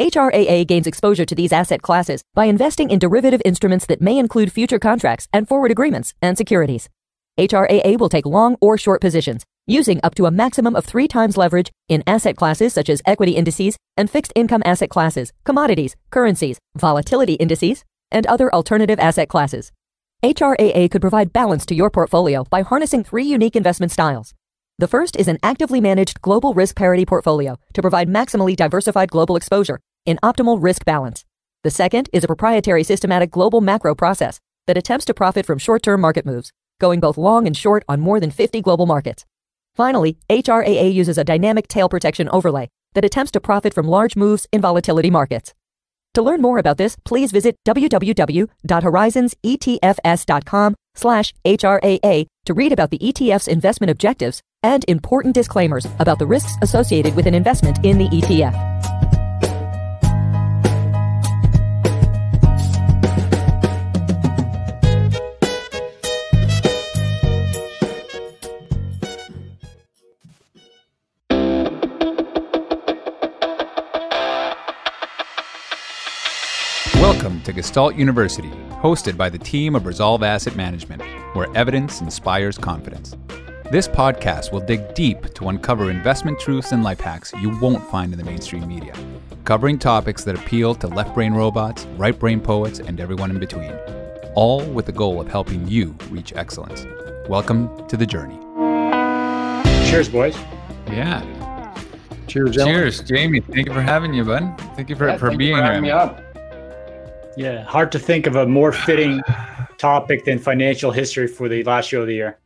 HRAA gains exposure to these asset classes by investing in derivative instruments that may include future contracts and forward agreements and securities. HRAA will take long or short positions, using up to a maximum of three times leverage in asset classes such as equity indices and fixed income asset classes, commodities, currencies, volatility indices, and other alternative asset classes. HRAA could provide balance to your portfolio by harnessing three unique investment styles. The first is an actively managed global risk parity portfolio to provide maximally diversified global exposure in optimal risk balance. The second is a proprietary systematic global macro process that attempts to profit from short-term market moves, going both long and short on more than 50 global markets. Finally, HRAA uses a dynamic tail protection overlay that attempts to profit from large moves in volatility markets. To learn more about this, please visit www.horizonsetfs.com slash HRAA to read about the ETF's investment objectives and important disclaimers about the risks associated with an investment in the ETF. To Gestalt University, hosted by the team of Resolve Asset Management, where evidence inspires confidence. This podcast will dig deep to uncover investment truths and life hacks you won't find in the mainstream media, covering topics that appeal to left brain robots, right brain poets, and everyone in between, all with the goal of helping you reach excellence. Welcome to the journey. Cheers, boys. Yeah. Cheers, gentlemen. Cheers, Jamie. Thank you for having you, bud. Thank you for, Yeah, for being for having here. Me on. Yeah, hard to think of a more fitting topic than financial history for the last show of the year.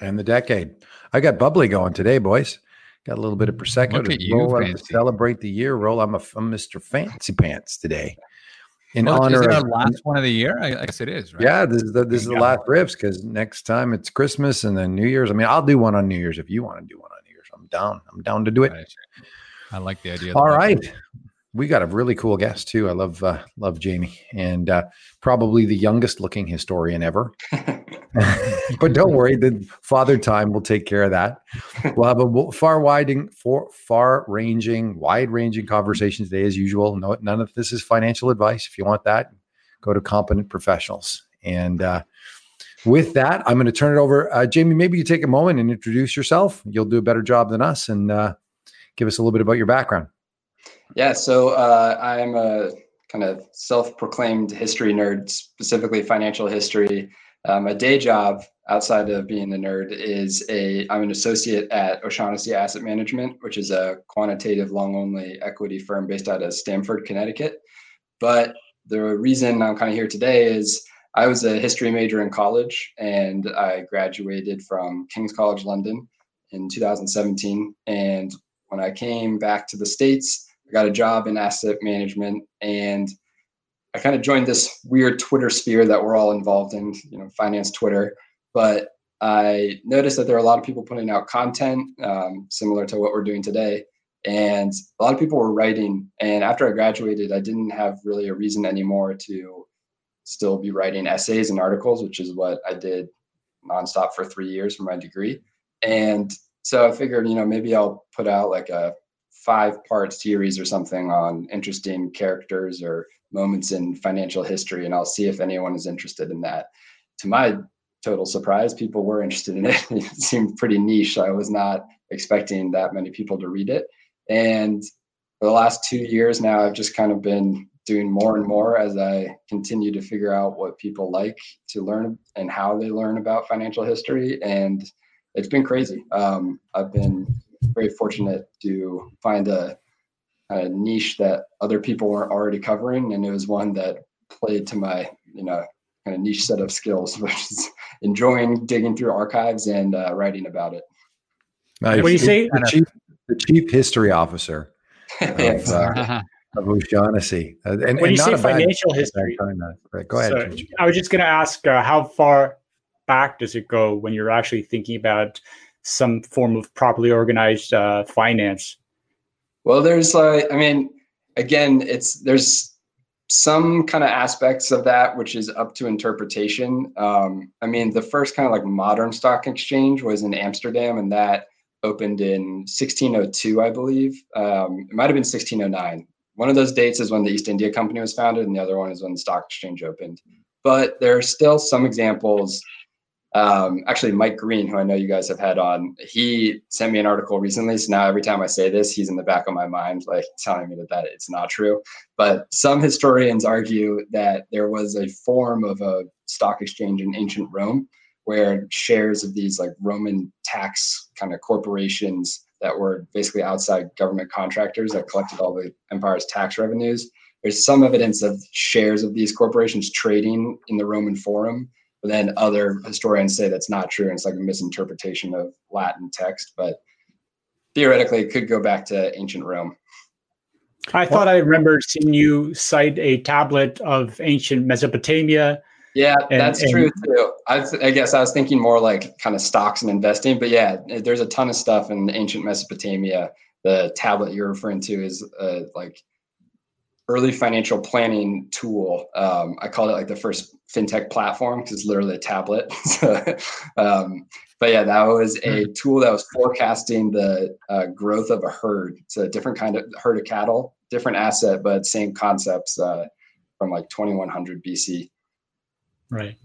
and the decade. I got bubbly going today, boys. Got a little bit of prosecco Look to you, roll out to celebrate the year. Roll. I'm a I'm Mr. Fancy Pants today. In Well, is honor it of last one of the year? I I guess it is, right? yeah, this is the this is the last Riffs because next time it's Christmas and then New Year's. I mean, I'll do one on New Year's if you want to do one on New Year's. I'm down. I'm down to do it. Right. I like the idea. All right. All the- right. We got a really cool guest too. I love uh, love Jamie and uh, probably the youngest looking historian ever. but don't worry, the father time will take care of that. We'll have a far for far ranging, wide ranging conversation today as usual. No, none of this is financial advice. If you want that, go to competent professionals. And uh, with that, I'm going to turn it over. Uh, Jamie, maybe you take a moment and introduce yourself. You'll do a better job than us and uh, give us a little bit about your background. Yeah, so uh, I'm a kind of self-proclaimed history nerd, specifically financial history. Uh, my day job, outside of being a nerd, is a I'm an associate at O'Shaughnessy Asset Management, which is a quantitative long-only equity firm based out of Stamford, Connecticut. But the reason I'm kind of here today is I was a history major in college, and I graduated from King's College London in 2017. And when I came back to the states, I got a job in asset management and I kind of joined this weird Twitter sphere that we're all involved in, you know, finance Twitter. But I noticed that there are a lot of people putting out content um, similar to what we're doing today. And a lot of people were writing. And after I graduated, I didn't have really a reason anymore to still be writing essays and articles, which is what I did nonstop for three years for my degree. And so I figured, you know, maybe I'll put out like a five part series or something on interesting characters or moments in financial history and I'll see if anyone is interested in that. To my total surprise, people were interested in it. it seemed pretty niche. I was not expecting that many people to read it. And for the last two years now, I've just kind of been doing more and more as I continue to figure out what people like to learn and how they learn about financial history. And it's been crazy. Um, I've been very fortunate to find a, a niche that other people weren't already covering, and it was one that played to my you know kind of niche set of skills, which is enjoying digging through archives and uh, writing about it. Now, What do you say? The chief, the chief history officer of, Thanks. uh, of O'Shaughnessy. Uh, and, when and you say not a financial bad history, right, go ahead. so I was just going to ask uh, how far back does it go when you're actually thinking about some form of properly organized uh, finance? Well, there's like, I mean, again, it's there's some kind of aspects of that which is up to interpretation. Um, I mean, the first kind of like modern stock exchange was in Amsterdam, and that opened in 1602, I believe. Um, it might have been 1609. One of those dates is when the East India Company was founded, and the other one is when the stock exchange opened. But there are still some examples um, actually mike green who i know you guys have had on he sent me an article recently. So now every time i say this he's in the back of my mind like telling me that, that it's not true. But some historians argue that there was a form of a stock exchange in ancient rome where shares of these like roman tax kind of corporations that were basically outside government contractors that collected all the empire's tax revenues. There's some evidence of shares of these corporations trading in the roman forum but then other historians say that's not true and it's like a misinterpretation of Latin text. But theoretically, it could go back to ancient Rome. I thought I remember seeing you cite a tablet of ancient Mesopotamia. Yeah, And- that's and- true too. I, th- I guess I was thinking more like kind of stocks and investing, but yeah, there's a ton of stuff in ancient Mesopotamia. The tablet you're referring to is uh, like early financial planning tool. Um, I call it like the first fintech platform because it's literally a tablet. So, um, but yeah, that was a tool that was forecasting the uh, growth of a herd. It's a different kind of herd of cattle, different asset, but same concepts uh, from like 2100 BC. Right.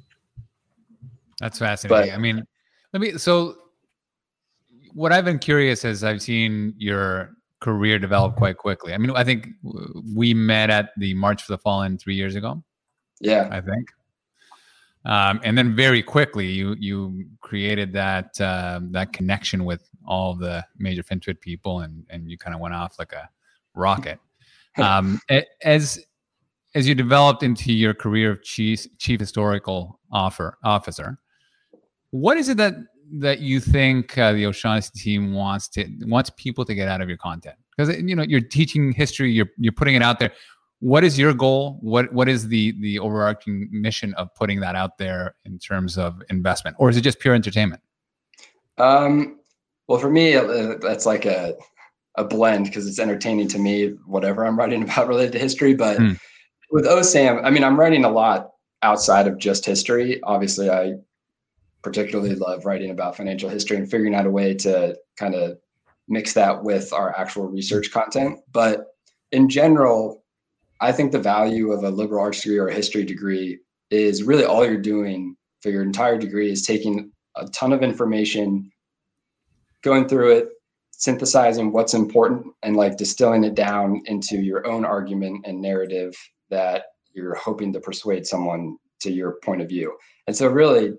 That's fascinating. But- I mean, let me. So, what I've been curious is I've seen your career develop quite quickly. I mean, I think we met at the March for the Fallen three years ago. Yeah. I think, um, and then very quickly you you created that um, that connection with all the major FinTwit people, and and you kind of went off like a rocket. Um, as as you developed into your career of chief chief historical offer, officer, what is it that that you think uh, the O'Shaughnessy team wants to wants people to get out of your content? Because you know you're teaching history, you're you're putting it out there. What is your goal? What what is the the overarching mission of putting that out there in terms of investment, or is it just pure entertainment? Um, well, for me, uh, that's like a a blend because it's entertaining to me, whatever I'm writing about related to history. But Hmm. with OSAM, I mean, I'm writing a lot outside of just history. Obviously, I particularly love writing about financial history and figuring out a way to kind of mix that with our actual research content. But in general, I think the value of a liberal arts degree or a history degree is really all you're doing for your entire degree is taking a ton of information, going through it, synthesizing what's important, and like distilling it down into your own argument and narrative that you're hoping to persuade someone to your point of view. And so, really,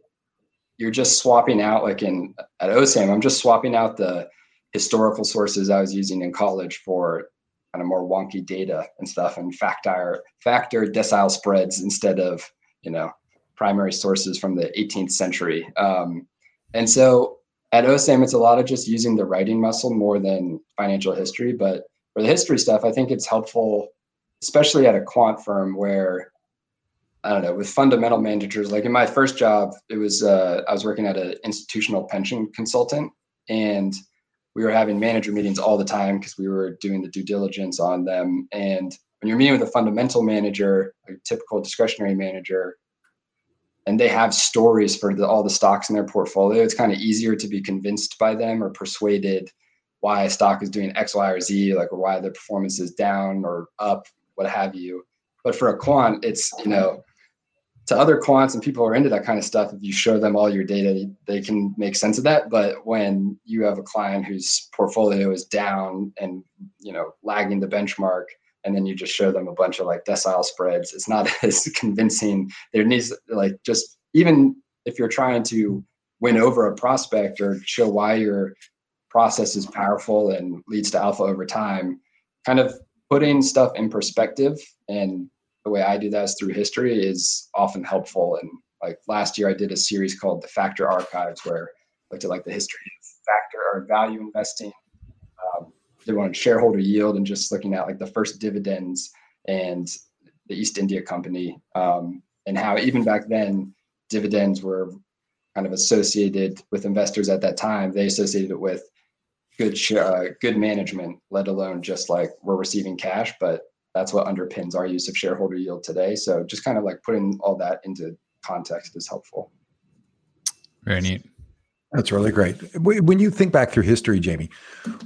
you're just swapping out, like in at OSAM, I'm just swapping out the historical sources I was using in college for kind of more wonky data and stuff and factor factor decile spreads instead of you know primary sources from the 18th century. Um, and so at osam it's a lot of just using the writing muscle more than financial history but for the history stuff i think it's helpful especially at a quant firm where i don't know with fundamental managers like in my first job it was uh, i was working at an institutional pension consultant and we were having manager meetings all the time because we were doing the due diligence on them. And when you're meeting with a fundamental manager, a typical discretionary manager, and they have stories for the, all the stocks in their portfolio, it's kind of easier to be convinced by them or persuaded why a stock is doing X, Y, or Z, like or why the performance is down or up, what have you. But for a quant, it's you know to other quants and people who are into that kind of stuff, if you show them all your data, they can make sense of that. But when you have a client whose portfolio is down and you know lagging the benchmark, and then you just show them a bunch of like decile spreads, it's not as convincing. There needs like just even if you're trying to win over a prospect or show why your process is powerful and leads to alpha over time, kind of putting stuff in perspective and the way I do that is through history is often helpful. And like last year, I did a series called the Factor Archives, where I looked at like the history of factor or value investing, um, they wanted shareholder yield and just looking at like the first dividends and the East India Company um, and how even back then dividends were kind of associated with investors at that time. They associated it with good uh, good management, let alone just like we're receiving cash. But that's what underpins our use of shareholder yield today. So just kind of like putting all that into context is helpful. Very neat. That's really great. When you think back through history, Jamie,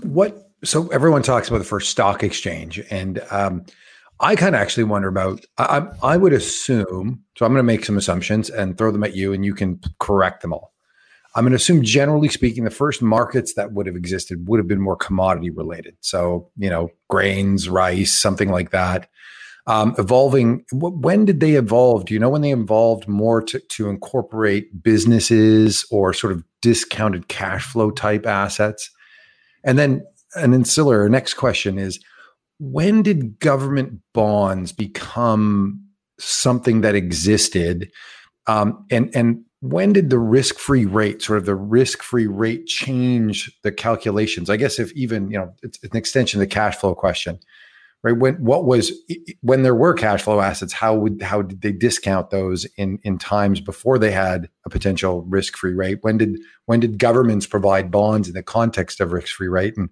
what so everyone talks about the first stock exchange, and um, I kind of actually wonder about. I, I would assume. So I'm going to make some assumptions and throw them at you, and you can correct them all. I'm going to assume, generally speaking, the first markets that would have existed would have been more commodity related. So you know, grains, rice, something like that um, evolving. When did they evolve? Do you know when they evolved more to, to incorporate businesses or sort of discounted cash flow type assets? And then an ancillary next question is when did government bonds become something that existed? Um, and and when did the risk free rate, sort of the risk free rate, change the calculations? I guess if even you know it's an extension of the cash flow question right? When what was when there were cash flow assets, how would how did they discount those in in times before they had a potential risk free rate? When did when did governments provide bonds in the context of risk free rate? And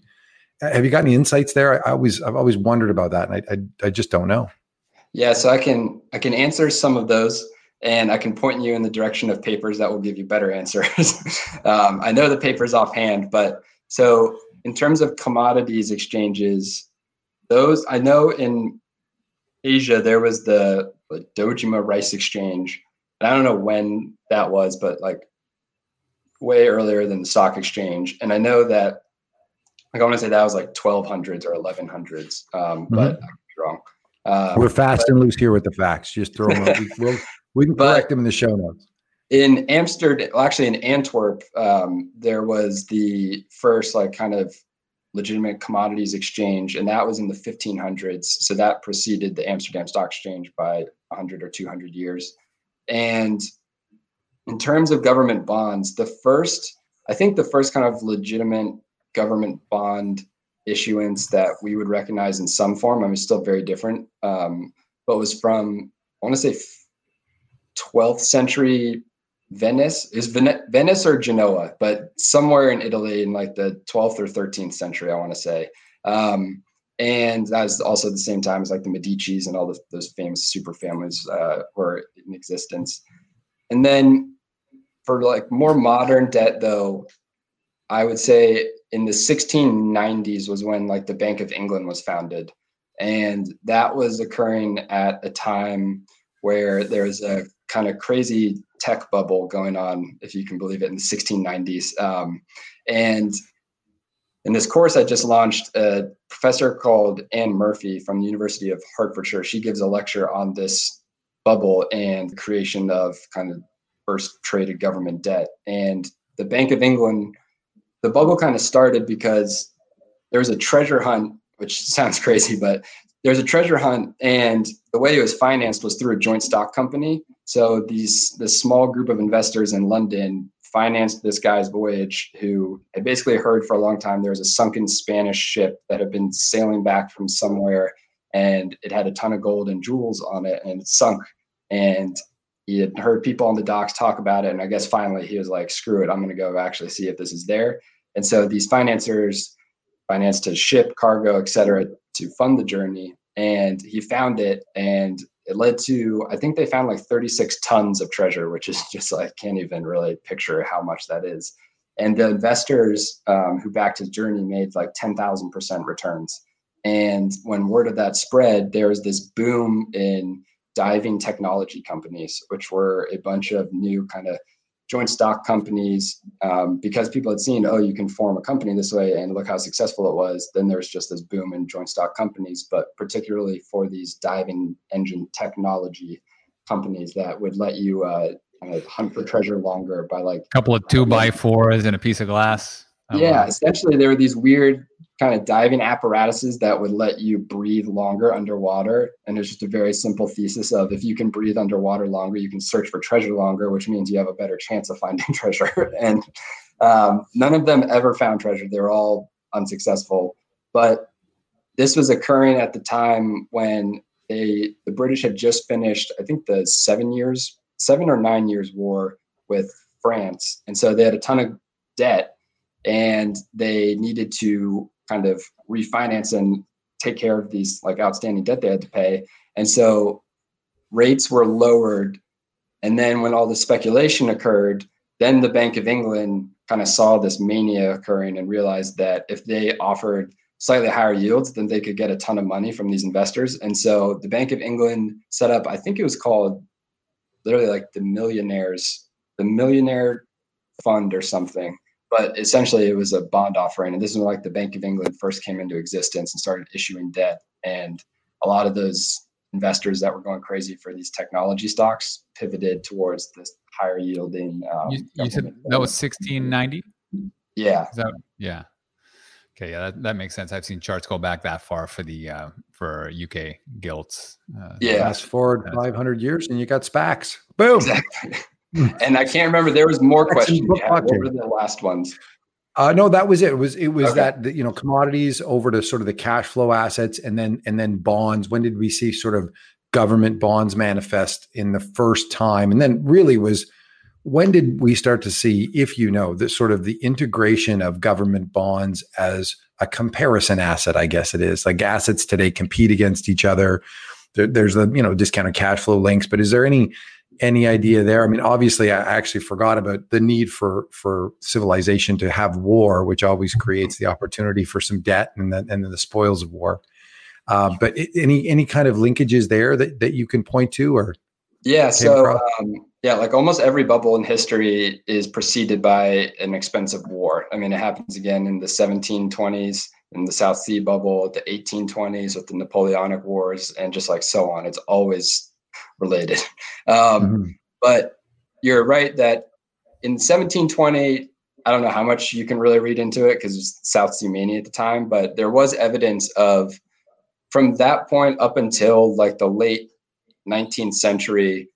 uh, have you got any insights there? I, I always I've always wondered about that, and I, I I just don't know. Yeah, so I can I can answer some of those and I can point you in the direction of papers that will give you better answers. um, I know the papers offhand, but so in terms of commodities exchanges, those I know in Asia there was the like, Dojima Rice Exchange. And I don't know when that was, but like way earlier than the stock exchange. And I know that like I want to say that was like 1200s or 1100s, um, mm-hmm. but I'm wrong. Um, We're fast but, and loose here with the facts. Just throw them. we, we'll, we can correct them in the show notes. In Amsterdam, well, actually in Antwerp, um, there was the first like kind of legitimate commodities exchange, and that was in the 1500s. So that preceded the Amsterdam Stock Exchange by 100 or 200 years. And in terms of government bonds, the first, I think the first kind of legitimate government bond issuance that we would recognize in some form, I mean, still very different, um, but was from, I want to say 12th century Venice is Venice or Genoa, but somewhere in Italy in like the 12th or 13th century, I want to say. Um, and that was also the same time as like the Medici's and all the, those famous super families uh, were in existence. And then for like more modern debt, though, I would say in the 1690s was when like the Bank of England was founded, and that was occurring at a time where there was a kind of crazy tech bubble going on, if you can believe it, in the 1690s. Um, and in this course I just launched, a professor called Anne Murphy from the University of Hertfordshire. She gives a lecture on this bubble and the creation of kind of first traded government debt. And the Bank of England, the bubble kind of started because there was a treasure hunt, which sounds crazy, but there's a treasure hunt, and the way it was financed was through a joint stock company. So these this small group of investors in London financed this guy's voyage, who had basically heard for a long time there was a sunken Spanish ship that had been sailing back from somewhere, and it had a ton of gold and jewels on it, and it sunk. And he had heard people on the docks talk about it, and I guess finally he was like, "Screw it, I'm going to go actually see if this is there." And so these financiers financed his ship, cargo, et cetera, to fund the journey. And he found it, and it led to I think they found like 36 tons of treasure, which is just like can't even really picture how much that is. And the investors um, who backed his journey made like 10,000% returns. And when word of that spread, there was this boom in diving technology companies, which were a bunch of new kind of joint stock companies um, because people had seen, oh, you can form a company this way and look how successful it was. Then there's just this boom in joint stock companies, but particularly for these diving engine technology companies that would let you uh, kind of hunt for treasure longer by like a couple of two by fours and a piece of glass. Oh, yeah, wow. essentially there were these weird kind of diving apparatuses that would let you breathe longer underwater. And it's just a very simple thesis of if you can breathe underwater longer, you can search for treasure longer, which means you have a better chance of finding treasure. and um, none of them ever found treasure. They were all unsuccessful. But this was occurring at the time when they the British had just finished, I think, the seven years, seven or nine years war with France, and so they had a ton of debt, and they needed to kind of refinance and take care of these like outstanding debt they had to pay, and so rates were lowered, and then when all the speculation occurred, then the Bank of England kind of saw this mania occurring and realized that if they offered slightly higher yields, then they could get a ton of money from these investors. And so the Bank of England set up, I think it was called literally like the millionaires, the millionaire fund or something. But essentially it was a bond offering. And this is like the Bank of England first came into existence and started issuing debt. And a lot of those investors that were going crazy for these technology stocks pivoted towards this higher yielding. Um, you, you said that was 1690? Yeah. That, yeah. Okay, yeah, that, that makes sense. I've seen charts go back that far for the uh, for UK gilts. Uh, yeah, fast forward 500 years and you got SPACs. Boom. Exactly. and I can't remember. There was more questions. What were the last ones? Uh, no, that was it. It was it was okay. that you know commodities over to sort of the cash flow assets, and then and then bonds. When did we see sort of government bonds manifest in the first time? And then really was when did we start to see, if you know, the sort of the integration of government bonds as a comparison asset? I guess it is like assets today compete against each other. There, there's the you know discounted cash flow links, but is there any any idea there? I mean, obviously, I actually forgot about the need for for civilization to have war, which always creates the opportunity for some debt and then and the spoils of war. Uh, but any any kind of linkages there that that you can point to, or yeah, so um, yeah, like almost every bubble in history is preceded by an expensive war. I mean, it happens again in the 1720s in the South Sea bubble, the 1820s with the Napoleonic Wars, and just like so on. It's always related. Um, mm-hmm. But you're right that in 1720, I don't know how much you can really read into it because it was South Sea mania at the time, but there was evidence of from that point up until like the late 19th century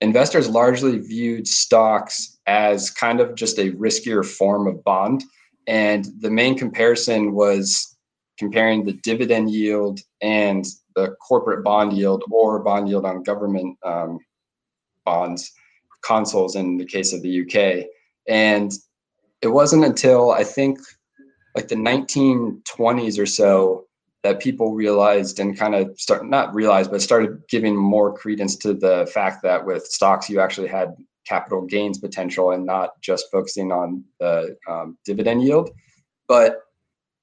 investors largely viewed stocks as kind of just a riskier form of bond. And the main comparison was comparing the dividend yield and the corporate bond yield or bond yield on government um, bonds, consols in the case of the UK. And it wasn't until I think like the 1920s or so that people realized and kind of start not realized but started giving more credence to the fact that with stocks you actually had capital gains potential and not just focusing on the um, dividend yield but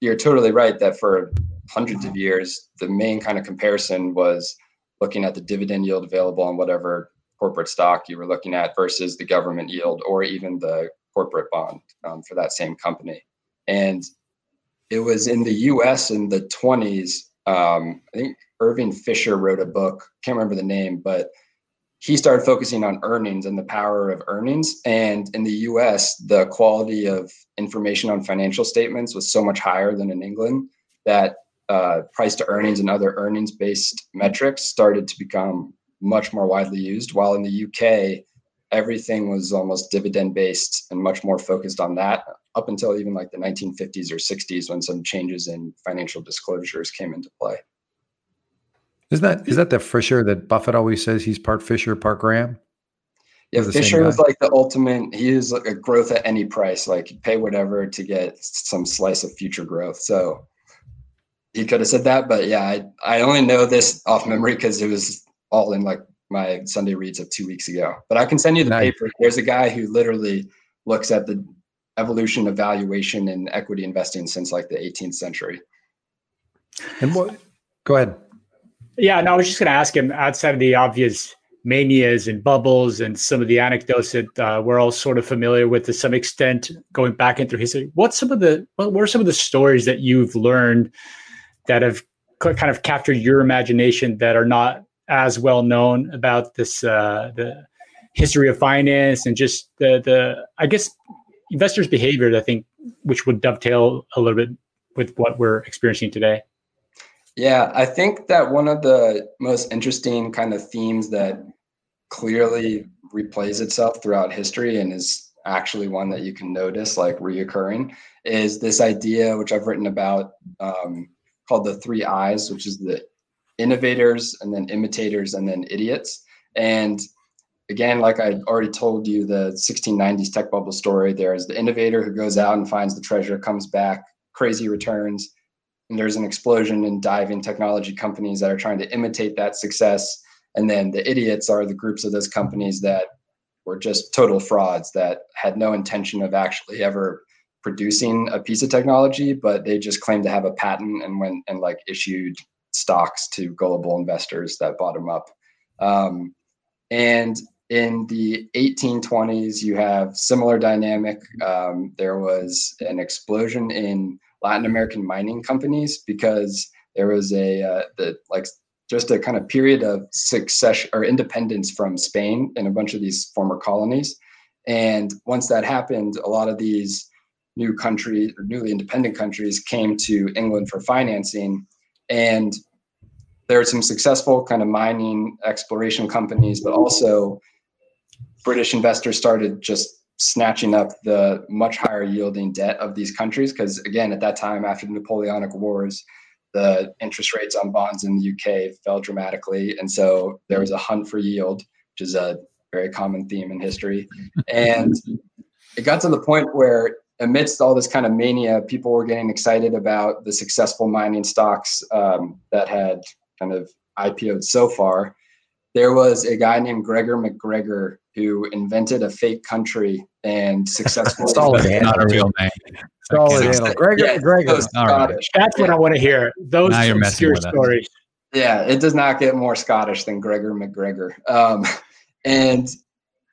you're totally right that for hundreds of years the main kind of comparison was looking at the dividend yield available on whatever corporate stock you were looking at versus the government yield or even the corporate bond um, for that same company and it was in the US in the 20s. Um, I think Irving Fisher wrote a book, can't remember the name, but he started focusing on earnings and the power of earnings. And in the US, the quality of information on financial statements was so much higher than in England that uh, price to earnings and other earnings based metrics started to become much more widely used. While in the UK, everything was almost dividend based and much more focused on that up until even like the 1950s or 60s when some changes in financial disclosures came into play. Is that is that the Fisher that Buffett always says he's part Fisher, part Graham? Yeah, Fisher was like the ultimate. He is like a growth at any price. Like pay whatever to get some slice of future growth. So he could have said that, but yeah, I I only know this off memory because it was all in like my Sunday reads of two weeks ago. But I can send you the nice. paper. There's a guy who literally looks at the evolution of valuation in equity investing since like the 18th century. And what? Go ahead. Yeah, no, I was just going to ask him outside of the obvious manias and bubbles and some of the anecdotes that uh, we're all sort of familiar with to some extent going back into history. What's some of the what were some of the stories that you've learned that have kind of captured your imagination that are not as well known about this uh, the history of finance and just the the I guess investors' behavior, I think, which would dovetail a little bit with what we're experiencing today. Yeah, I think that one of the most interesting kind of themes that clearly replays itself throughout history and is actually one that you can notice like reoccurring is this idea, which I've written about, um, called the three I's, which is the innovators and then imitators and then idiots. And again, like I already told you, the 1690s tech bubble story, there's the innovator who goes out and finds the treasure, comes back, crazy returns. And there's an explosion in diving technology companies that are trying to imitate that success. And then the idiots are the groups of those companies that were just total frauds that had no intention of actually ever producing a piece of technology, but they just claimed to have a patent and went and like issued stocks to gullible investors that bought them up. Um, and in the 1820s, you have similar dynamic. Um, there was an explosion in Latin American mining companies because there was a uh, the like just a kind of period of succession or independence from Spain and a bunch of these former colonies. And once that happened, a lot of these new countries or newly independent countries came to England for financing. And there are some successful kind of mining exploration companies, but also British investors started just snatching up the much higher yielding debt of these countries. Because again, at that time, after the Napoleonic Wars, the interest rates on bonds in the UK fell dramatically. And so there was a hunt for yield, which is a very common theme in history. And it got to the point where amidst all this kind of mania, people were getting excited about the successful mining stocks um, that had kind of IPO'd so far. There was a guy named Gregor MacGregor who invented a fake country and successfully. Solid handle. Not a real name. Solid Okay. handle. Gregor, Yeah, Gregor. those All right. Scottish. That's what I want to hear. Those Now you're messing obscure with us. stories. Yeah, it does not get more Scottish than Gregor MacGregor. Um, and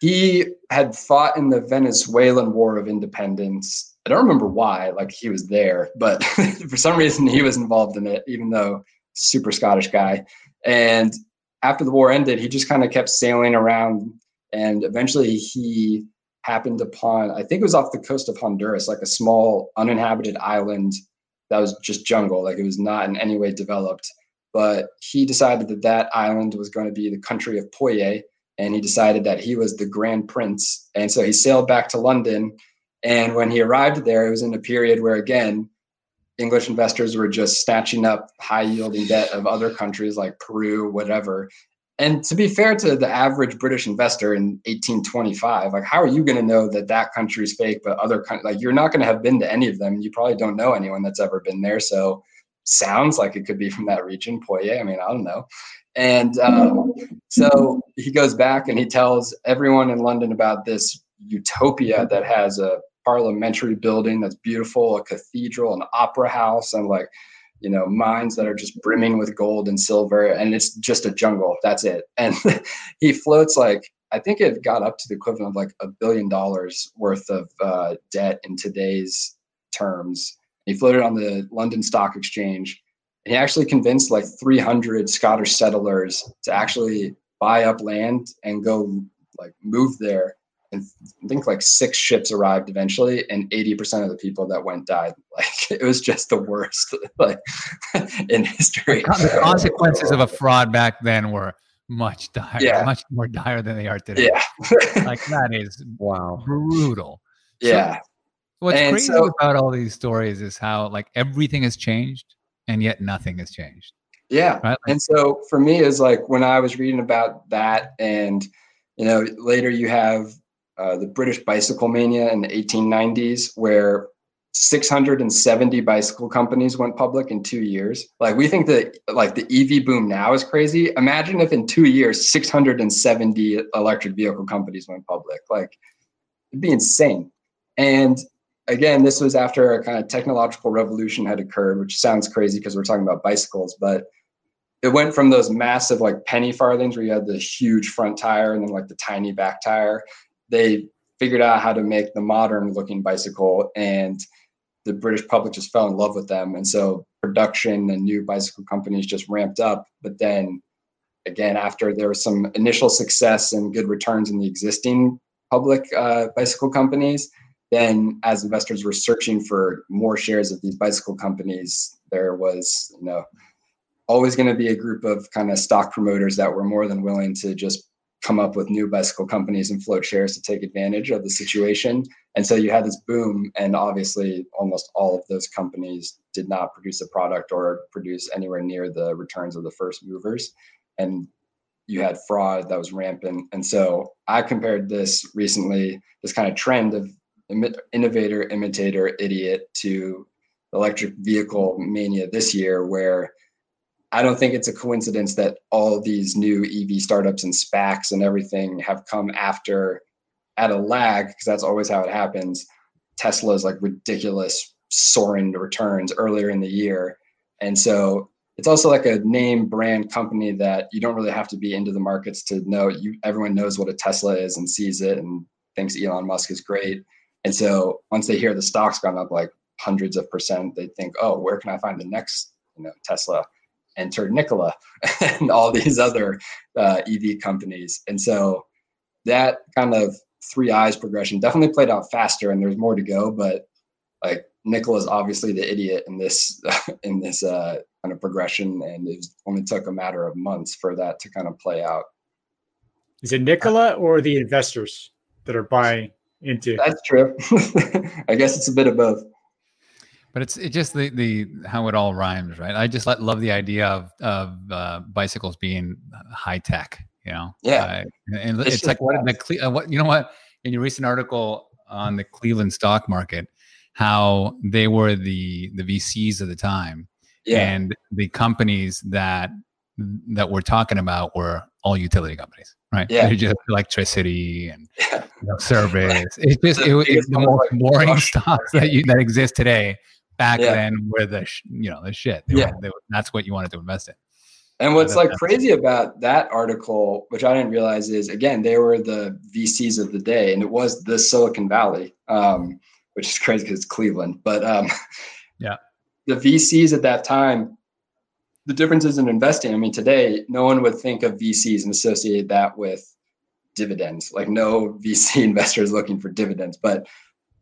he had fought in the Venezuelan War of Independence. I don't remember why, like he was there, but for some reason he was involved in it, even though super Scottish guy. And after the war ended, he just kind of kept sailing around and eventually he happened upon, I think it was off the coast of Honduras, like a small uninhabited island that was just jungle, like it was not in any way developed but he decided that that island was going to be the country of Poyais, and he decided that he was the grand prince. And so he sailed back to London. And when he arrived there, it was in a period where, again, English investors were just snatching up high yielding debt of other countries like Peru, whatever. And to be fair to the average British investor in 1825, like how are you going to know that that country is fake, but other countries, like you're not going to have been to any of them. You probably don't know anyone that's ever been there. So sounds like it could be from that region, Poyais. I mean, I don't know. And um, so he goes back and he tells everyone in London about this utopia that has a parliamentary building that's beautiful, a cathedral, an opera house, and like, you know, mines that are just brimming with gold and silver. And it's just a jungle. That's it. And he floats like, I think it got up to the equivalent of like a billion dollars worth of uh, debt in today's terms he floated on the London Stock Exchange. And he actually convinced like 300 Scottish settlers to actually buy up land and go like move there. And I think like six ships arrived eventually, and 80% of the people that went died. Like it was just the worst, like in history. The consequences of a fraud back then were much dire, Yeah. much more dire than they are today. Yeah, Like that is Wow. brutal. yeah, What's And crazy so- about all these stories is how like everything has changed and yet nothing has changed. yeah. Right? And so for me, is like when I was reading about that, and you know, later you have uh, the British bicycle mania in the 1890s, where 670 bicycle companies went public in two years. Like we think that like the EV boom now is crazy. Imagine if in two years 670 electric vehicle companies went public. Like it'd be insane. And again, this was after a kind of technological revolution had occurred, which sounds crazy because we're talking about bicycles, but it went from those massive like penny farthings where you had the huge front tire and then like the tiny back tire. They figured out how to make the modern looking bicycle and the British public just fell in love with them. And so production and new bicycle companies just ramped up. But then again, after there was some initial success and good returns in the existing public uh, bicycle companies, then as investors were searching for more shares of these bicycle companies, there was, you know, always going to be a group of kind of stock promoters that were more than willing to just come up with new bicycle companies and float shares to take advantage of the situation. And so you had this boom, and obviously, almost all of those companies did not produce a product or produce anywhere near the returns of the first movers. And you had fraud that was rampant. And so I compared this recently, this kind of trend of innovator, imitator, idiot to electric vehicle mania this year, where I don't think it's a coincidence that all these new EV startups and SPACs and everything have come after at a lag, because that's always how it happens. Tesla's like ridiculous soaring returns earlier in the year. And so it's also like a name brand company that you don't really have to be into the markets to know you everyone knows what a tesla is and sees it and thinks elon musk is great and so once they hear the stock's gone up like hundreds of percent they think oh where can i find the next you know tesla enter nikola and all these other uh, ev companies and so that kind of three I's progression definitely played out faster and there's more to go but like Nikola is obviously the idiot in this in this uh, kind of progression, and it only took a matter of months for that to kind of play out. Is it Nikola or the investors that are buying into? That's true. I guess it's a bit of both. But it's it just the the how it all rhymes, right? I just love the idea of of uh, bicycles being high tech. You know, yeah, uh, and it's, it's like what the uh, what you know what in your recent article on the Cleveland stock market how they were the the VCs of the time, yeah. and the companies that that we're talking about were all utility companies, right? Yeah, They're just electricity and yeah. you know, service. It's just it, it's the most boring stocks that you that exist today. Back yeah. then, were the sh- you know the shit. They yeah, were, they that's what you wanted to invest in. And what's like crazy about that article, which I didn't realize, is again they were the VCs of the day, and it was the Silicon Valley. Um, which is crazy because it's Cleveland. But um, yeah, the VCs at that time, the differences in investing. I mean, today no one would think of VCs and associate that with dividends. Like no VC investor is looking for dividends. But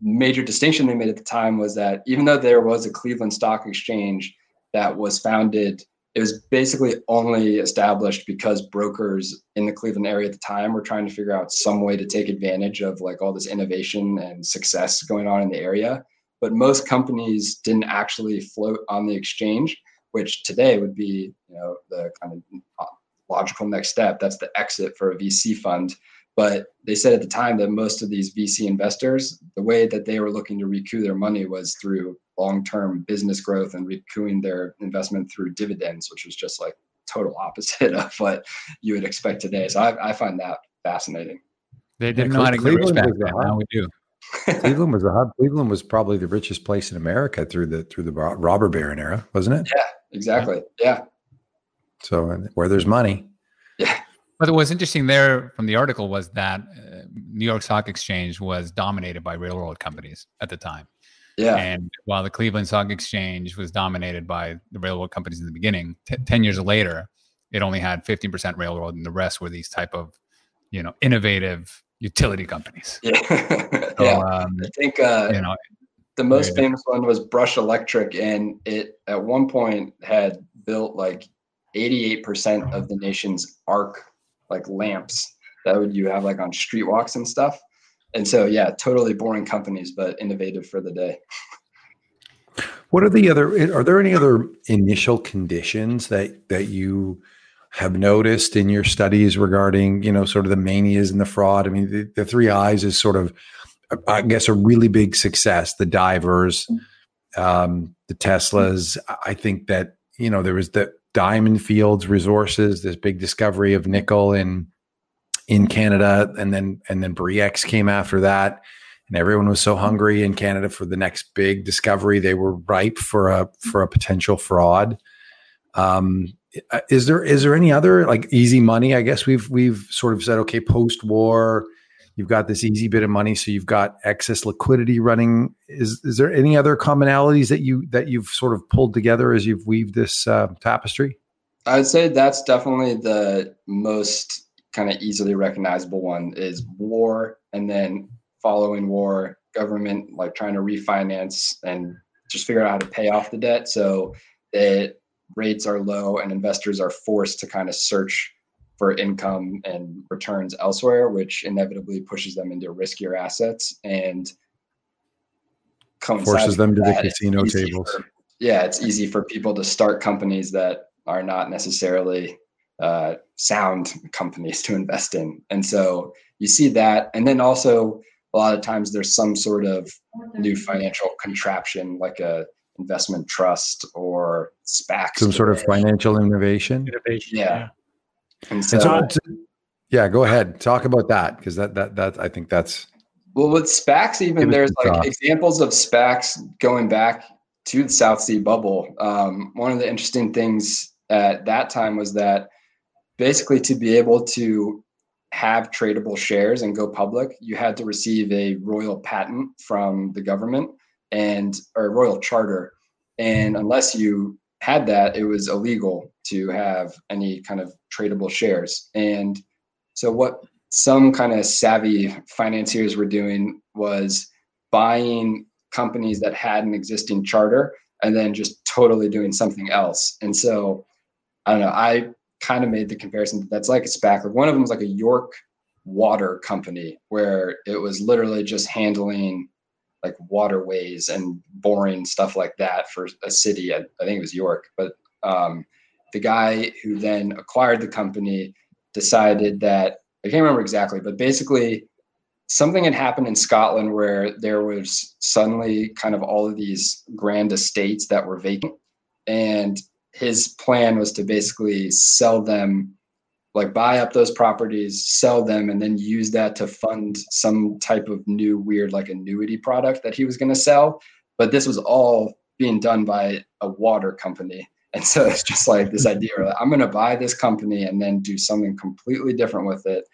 major distinction they made at the time was that even though there was a Cleveland Stock Exchange that was founded it was basically only established because brokers in the Cleveland area at the time were trying to figure out some way to take advantage of like all this innovation and success going on in the area. But most companies didn't actually float on the exchange, which today would be, you know, the kind of logical next step. That's the exit for a VC fund. But they said at the time that most of these VC investors, the way that they were looking to recoup their money was through long-term business growth and recouping their investment through dividends, which was just like total opposite of what you would expect today. So I, I find that fascinating. They didn't yeah, know how to Cleveland get rich back Now we do. Cleveland was a hub. Cleveland was probably the richest place in America through the through the robber baron era, wasn't it? Yeah, exactly. Yeah. So where there's money. Yeah. But what was interesting there from the article was that uh, New York Stock Exchange was dominated by railroad companies at the time. Yeah. And while the Cleveland Stock Exchange was dominated by the railroad companies in the beginning, t- 10 years later, it only had 15% railroad and the rest were these type of, you know, innovative utility companies. Yeah. So, yeah. Um, I think, uh, you know, the most famous one was Brush Electric. And it at one point had built like 88% of the nation's arc like lamps that would you have like on streetwalks and stuff. And so yeah totally boring companies but innovative for the day. What are the other eh, are there any other initial conditions that that you have noticed in your studies regarding you know sort of the manias and the fraud? I mean the, the three eyes is sort of i guess a really big success the divers um, the teslas i think that you know there was the diamond fields resources this big discovery of nickel in in Canada, and then and then Bre-X came after that, and everyone was so hungry in Canada for the next big discovery. They were ripe for a for a potential fraud. Um, is there is there any other like easy money? I guess we've we've sort of said okay, post war, you've got this easy bit of money, so you've got excess liquidity running. Is is there any other commonalities that you that you've sort of pulled together as you've weaved this uh, tapestry? I'd say that's definitely the most kind of easily recognizable one is war and then following war government like trying to refinance and just figure out how to pay off the debt so that rates are low and investors are forced to kind of search for income and returns elsewhere which inevitably pushes them into riskier assets and forces them to the casino tables. For, yeah, it's easy for people to start companies that are not necessarily uh, sound companies to invest in, and so you see that, and then also a lot of times there's some sort of new financial contraption like a investment trust or SPAC. Some sort of financial innovation. Innovation. Yeah. yeah. And so, and so yeah, go ahead. Talk about that because that that that I think that's well with SPACs. Even there's like examples of SPACs going back to the South Sea bubble. Um, one of the interesting things at that time was that basically to be able to have tradable shares and go public, you had to receive a royal patent from the government and or royal charter. And unless you had that, it was illegal to have any kind of tradable shares. And so what some kind of savvy financiers were doing was buying companies that had an existing charter and then just totally doing something else. And so I don't know, I kind of made the comparison that that's like a SPAC. Like one of them was like a York water company where it was literally just handling like waterways and boring stuff like that for a city. I, I think it was York, but um, the guy who then acquired the company decided that I can't remember exactly, but basically something had happened in Scotland where there was suddenly kind of all of these grand estates that were vacant. And his plan was to basically sell them, like buy up those properties, sell them, and then use that to fund some type of new weird like annuity product that he was going to sell. But this was all being done by a water company. And so it's just like this idea like, I'm going to buy this company and then do something completely different with it,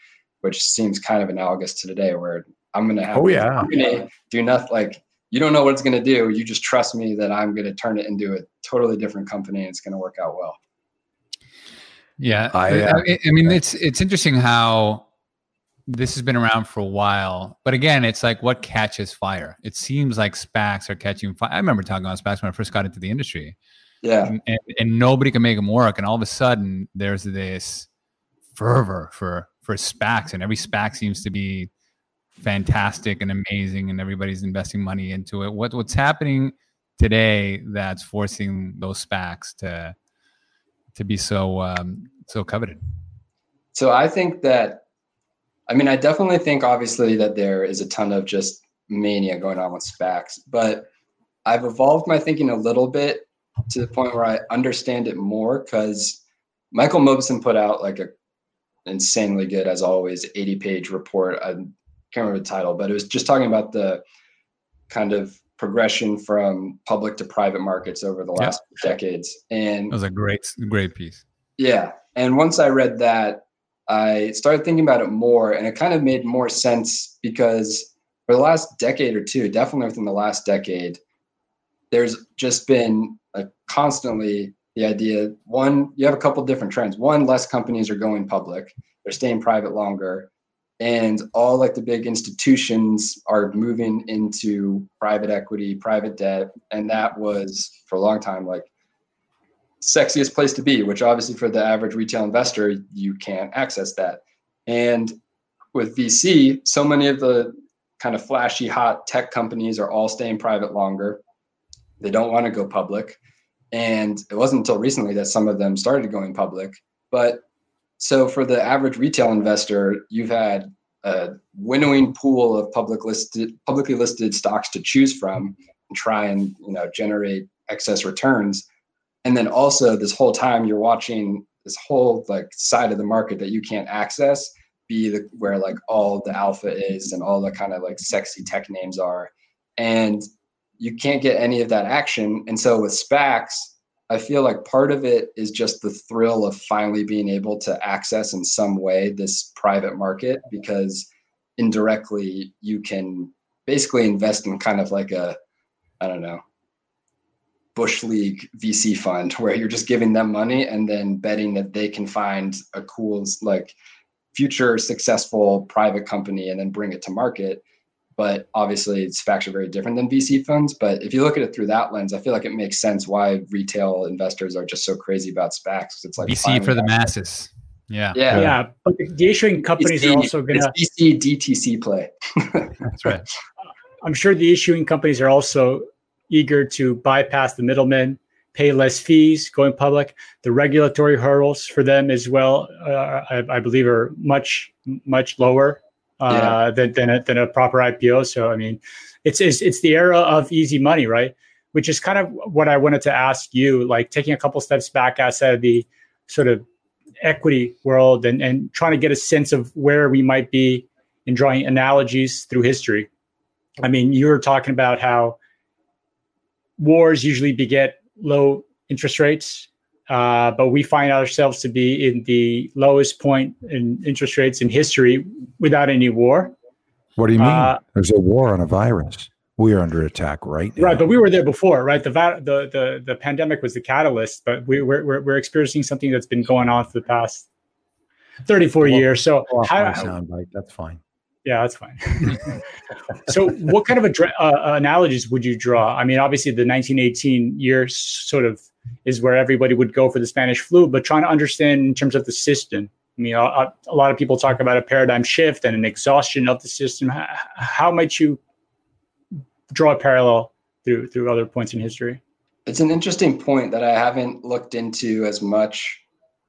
which seems kind of analogous to today, where I'm going to have oh, yeah. do nothing like you don't know what it's going to do. You just trust me that I'm going to turn it into a totally different company and it's going to work out well. Yeah, I, uh, I, I mean, it's it's interesting how this has been around for a while, but again, it's like what catches fire. It seems like SPACs are catching fire. I remember talking about SPACs when I first got into the industry. Yeah, and, and, and nobody can make them work, and all of a sudden, there's this fervor for for SPACs, and every SPAC seems to be fantastic and amazing and everybody's investing money into it. What what's happening today that's forcing those SPACs to to be so um, so coveted? So I think that I mean I definitely think obviously that there is a ton of just mania going on with SPACs, but I've evolved my thinking a little bit to the point where I understand it more because Michael Mauboussin put out like a insanely good, as always, 80 page report. I can't remember the title, but it was just talking about the kind of progression from public to private markets over the last yeah. decades. And it was a great, great piece. Yeah. And once I read that, I started thinking about it more and it kind of made more sense because for the last decade or two, definitely within the last decade, there's just been a constantly the idea one, you have a couple different trends. One, less companies are going public, they're staying private longer and all like the big institutions are moving into private equity private debt and that was for a long time like sexiest place to be which obviously for the average retail investor you can't access that. And with vc so many of the kind of flashy hot tech companies are all staying private longer. They don't want to go public. And it wasn't until recently that some of them started going public. But so for the average retail investor, you've had a winnowing pool of public listed, publicly listed stocks to choose from and try and you know generate excess returns. And then also this whole time you're watching this whole like side of the market that you can't access be the where like all the alpha is and all the kind of like sexy tech names are. And you can't get any of that action. And so with SPACs, I feel like part of it is just the thrill of finally being able to access in some way this private market because indirectly you can basically invest in kind of like a, I don't know, Bush League VC fund where you're just giving them money and then betting that they can find a cool, like, future successful private company and then bring it to market but obviously it's facts are very different than VC funds. But if you look at it through that lens, I feel like it makes sense why retail investors are just so crazy about SPACs. It's like VC for the masses. Yeah. Yeah. Yeah. But the issuing companies VC, are also going to VC DTC play. That's right. I'm sure the issuing companies are also eager to bypass the middlemen, pay less fees going public. The regulatory hurdles for them as well, uh, I, I, believe, are much much lower uh, yeah. than than a, than a proper IPO. So I mean, it's, it's it's the era of easy money, right? Which is kind of what I wanted to ask you. Like taking a couple steps back outside of the sort of equity world and, and trying to get a sense of where we might be in drawing analogies through history. I mean, you were talking about how wars usually beget low interest rates, uh, but we find ourselves to be in the lowest point in interest rates in history without any war. What do you mean? Uh, There's a war on a virus. We are under attack right now. Right, but we were there before, right? The the the, the pandemic was the catalyst, but we, we're, we're we're experiencing something that's been going on for the past 34 well, years. So how, soundbite, that's fine. Yeah, that's fine. so, what kind of a, uh, analogies would you draw? I mean, obviously, the 1918 year sort of is where everybody would go for the Spanish flu, but trying to understand in terms of the system. I mean, a, a lot of people talk about a paradigm shift and an exhaustion of the system. How, how might you draw a parallel through through other points in history? It's an interesting point that I haven't looked into as much,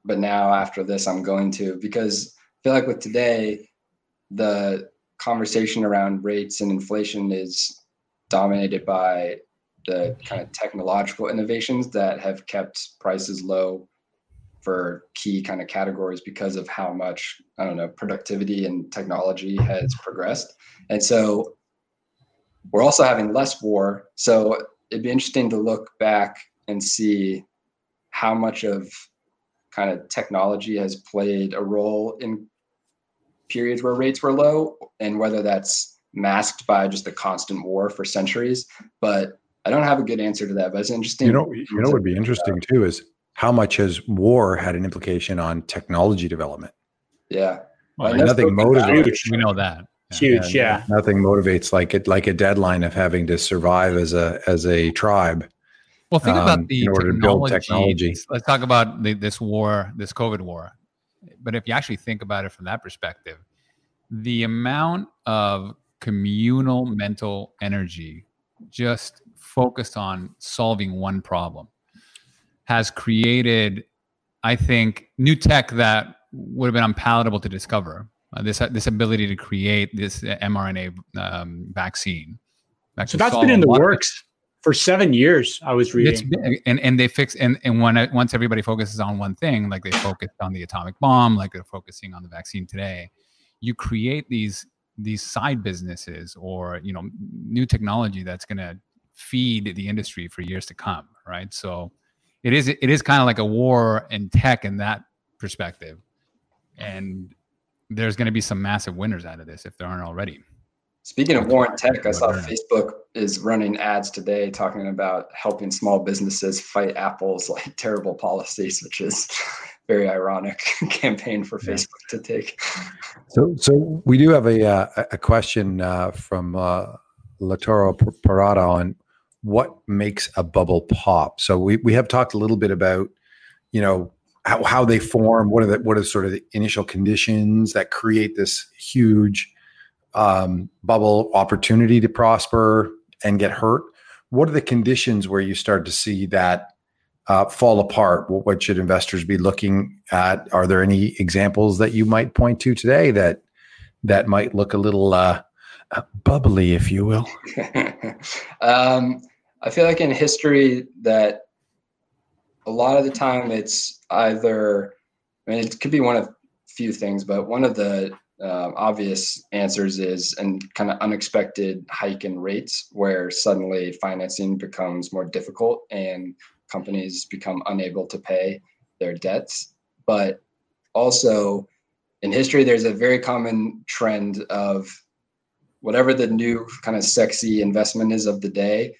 but now after this, I'm going to because I feel like with today the conversation around rates and inflation is dominated by the kind of technological innovations that have kept prices low for key kind of categories because of how much i don't know productivity and technology has progressed. And so we're also having less war. So it'd be interesting to look back and see how much of kind of technology has played a role in periods where rates were low and whether that's masked by just the constant war for centuries. But I don't have a good answer to that. But it's interesting. You know, you know, would be interesting too is how much has war had an implication on technology development? Yeah. Well, nothing motivates. We know that. Huge, yeah. Nothing motivates like it, like a deadline of having to survive as a as a tribe. Well, think um, about the technology. technology. Let's talk about the, this war, this COVID war but if you actually think about it from that perspective, the amount of communal mental energy just focused on solving one problem has created, I think, new tech that would have been unpalatable to discover. Uh, this this ability to create this mRNA um, vaccine. That so that's been in the works for seven years i was reading. been, and and they fix and and when once everybody focuses on one thing like they focused on the atomic bomb like they're focusing on the vaccine today you create these these side businesses or you know new technology that's going to feed the industry for years to come right? So it is it is kind of like a war in tech in that perspective. And there's going to be some massive winners out of this if there aren't already Speaking of war and tech, I saw Facebook is running ads today talking about helping small businesses fight Apple's like terrible policies, which is very ironic campaign for Facebook to take. So, so we do have a uh, a question uh, from uh, Latoro Parada on what makes a bubble pop. So we we have talked a little bit about you know how, how they form, what are the what are sort of the initial conditions that create this huge um, bubble opportunity to prosper and get hurt? What are the conditions where you start to see that uh, fall apart? What, what, should investors be looking at? Are there any examples that you might point to today that that might look a little uh, bubbly, if you will? um, I feel like in history that a lot of the time it's either I mean it could be one of few things, but one of the uh, obvious answers is and kind of unexpected hike in rates where suddenly financing becomes more difficult and companies become unable to pay their debts but also in history there's a very common trend of whatever the new kind of sexy investment is of the day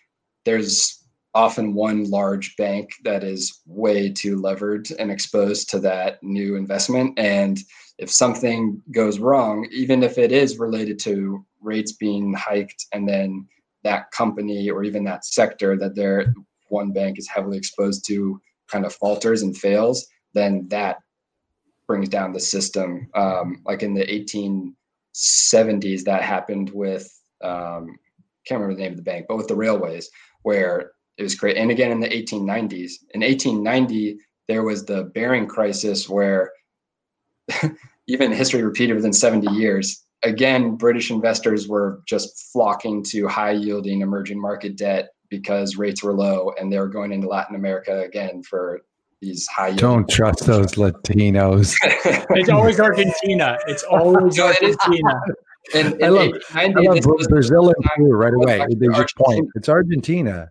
there's often one large bank that is way too levered and exposed to that new investment. And if something goes wrong, even if it is related to rates being hiked and then that company or even that sector that their one bank is heavily exposed to kind of falters and fails, then that brings down the system. Um, like in the 1870s, that happened with um, can't remember the name of the bank, but with the railways, where it was great. And again, in the 1890s, in 1890, there was the Baring crisis, where even history repeated within 70 years. Again, British investors were just flocking to high yielding emerging market debt because rates were low, and they were going into Latin America again for these high. Don't trust those Latinos. it's always Argentina. It's always Argentina. And, I love, I love Brazil and Peru right away. They just point. It's Argentina.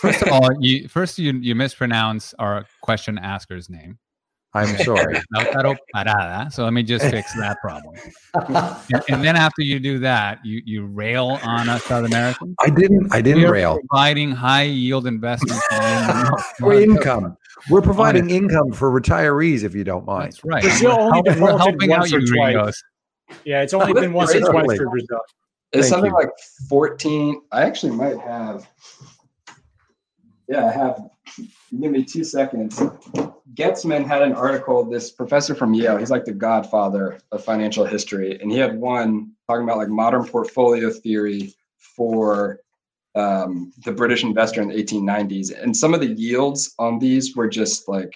first of all, you first you you mispronounce our question asker's name. I'm sorry. so let me just fix that problem. and, and, then after you do that, you you rail on us South Americans. I didn't. I didn't We're rail. Providing high yield investments for income. We're providing income for retirees, if you don't mind. That's right. Brazil only Help, helping out you, twice. Yeah, it's only been once or twice for Brazil. It's Thank something you. like 14. I actually might have. Yeah, I have. Give me two seconds. Goetzmann had an article. This professor from Yale, he's like the godfather of financial history, and he had one talking about like modern portfolio theory for um, the British investor in the 1890s, and some of the yields on these were just like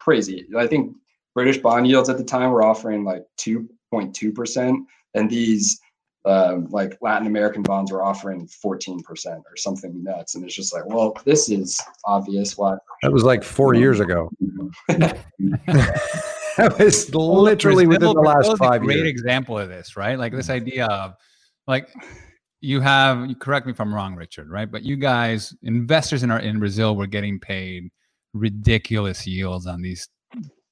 crazy. I think British bond yields at the time were offering like 2.2 percent, and these um, like Latin American bonds were offering 14% or something nuts. And it's just like, well, this is obvious. Why? That was like four years ago. that was literally within the last five great years. example of this, right? Like this idea of like you have, you correct me if I'm wrong, Richard, right? But you guys, investors in our in Brazil were getting paid ridiculous yields on these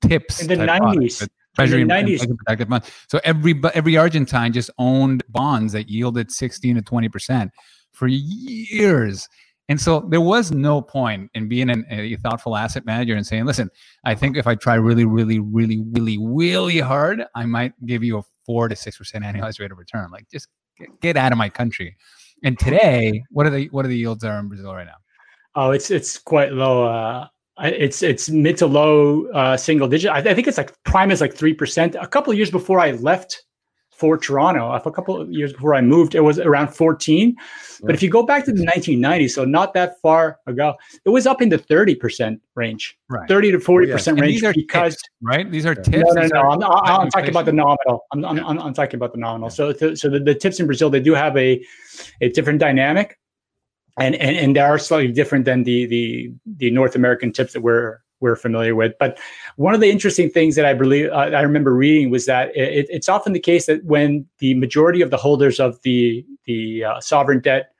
tips in the 90s Treasury and protective funds. So every every Argentine just owned bonds that yielded 16 to 20 percent for years. And so there was no point in being an, a thoughtful asset manager and saying, listen, I think if I try really, really, really, really, really hard, I might give you a four to six percent annualized rate of return. Like just get, get out of my country. And today, what are the what are the yields are in Brazil right now? Oh, it's it's quite low. Uh, it's it's mid to low uh, single digit. I, I, think it's like prime is like three percent. A couple of years before I left for Toronto, a couple of years before I moved, it was around fourteen. Yeah. But if you go back to the 1990s, so not that far ago, it was up in the thirty percent range, right. thirty to forty oh, percent range. because tips, right, these are tips. No, no, no. I'm, I'm, I'm talking about the nominal. I'm, I'm, I'm, I'm talking about the nominal. So, so the, the tips in Brazil, they do have a a different dynamic and, and and they are slightly different than the the the North American tips that we're we're familiar with. But one of the interesting things that I believe uh, I remember reading was that it, it's often the case that when the majority of the holders of the the uh, sovereign debt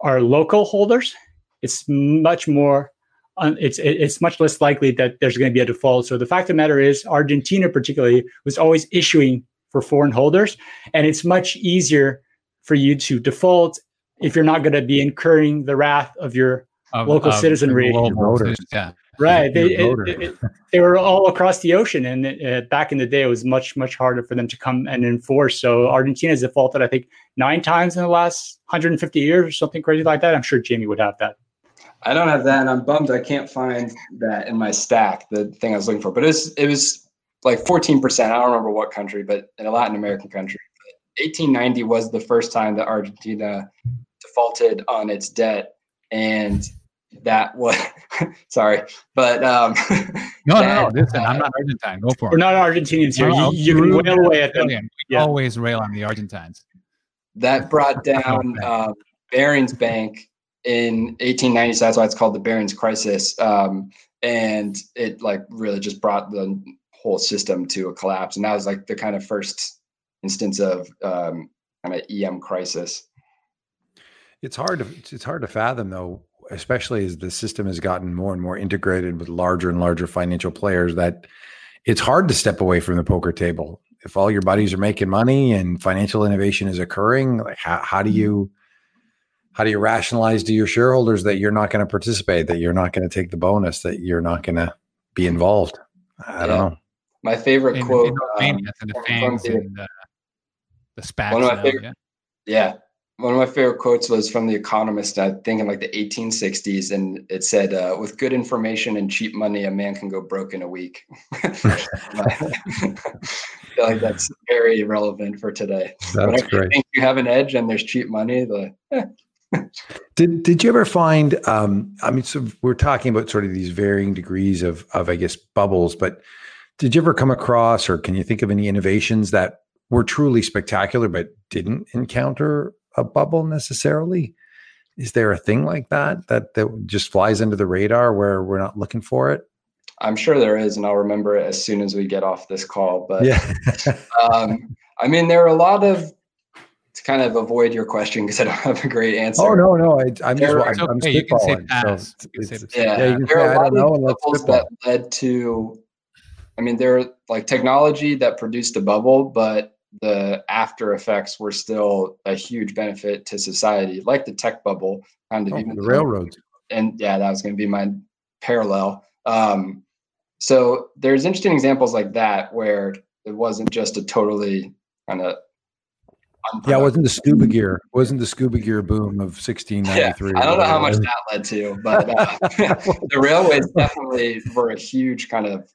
are local holders, it's much more uh, it's it's much less likely that there's going to be a default. So the fact of the matter is, Argentina particularly was always issuing for foreign holders, and it's much easier for you to default if you're not going to be incurring the wrath of your of, local of citizenry. Voters. Yeah. Right. They, it, it, they were all across the ocean. And uh, back in the day, it was much, much harder for them to come and enforce. So Argentina has defaulted, I think, nine times in the last 150 years or something crazy like that. I'm sure Jamie would have that. I don't have that. And I'm bummed I can't find that in my stack, the thing I was looking for. But it was, it was like 14%. I don't remember what country, but in a Latin American country. 1890 was the first time that Argentina defaulted on its debt and that was sorry, but um, no, that, no, no. Listen, uh, I'm not Argentine. Go for it. We're not Argentinians here. No, you, you can wail away at them. We yeah. always rail on the Argentines. That brought down uh, Barings Bank in 1890. So that's why it's called the Barings Crisis, um, and it like really just brought the whole system to a collapse. And that was like the kind of first instance of um, kind of EM crisis. It's hard to it's hard to fathom though, especially as the system has gotten more and more integrated with larger and larger financial players that it's hard to step away from the poker table. If all your buddies are making money and financial innovation is occurring, like how, how do mm-hmm. you how do you rationalize to your shareholders that you're not going to participate, that you're not going to take the bonus, that you're not going to be involved? I yeah. don't know. My favorite in, quote in um, the, the, the SPACs. One of my favorite, yeah. yeah one of my favorite quotes was from The Economist, I think in like the 1860s, and it said, uh, "With good information and cheap money, a man can go broke in a week." I feel like that's very relevant for today. That's great. think you have an edge and there's cheap money, the eh. did Did you ever find? Um, I mean, so we're talking about sort of these varying degrees of of I guess bubbles, but did you ever come across, or can you think of any innovations that were truly spectacular but didn't encounter a bubble necessarily? Is there a thing like that that that just flies under the radar where we're not looking for it? I'm sure there is, and I'll remember it as soon as we get off this call. But yeah, um, I mean, there are a lot of to kind of avoid your question because I don't have a great answer. Oh no, no, I, am just I'm okay. You can say pass. So you can say yeah, yeah there are a lot of bubbles that led to. I mean, there are like technology that produced a bubble, but the after effects were still a huge benefit to society, like the tech bubble, kind of oh, even the railroads. And yeah, that was going to be my parallel. Um, so there's interesting examples like that where it wasn't just a totally kind of yeah, it wasn't the scuba gear. It wasn't the scuba gear boom of 1693. Yeah, I don't know how much that led to, but uh, the railways definitely were a huge kind of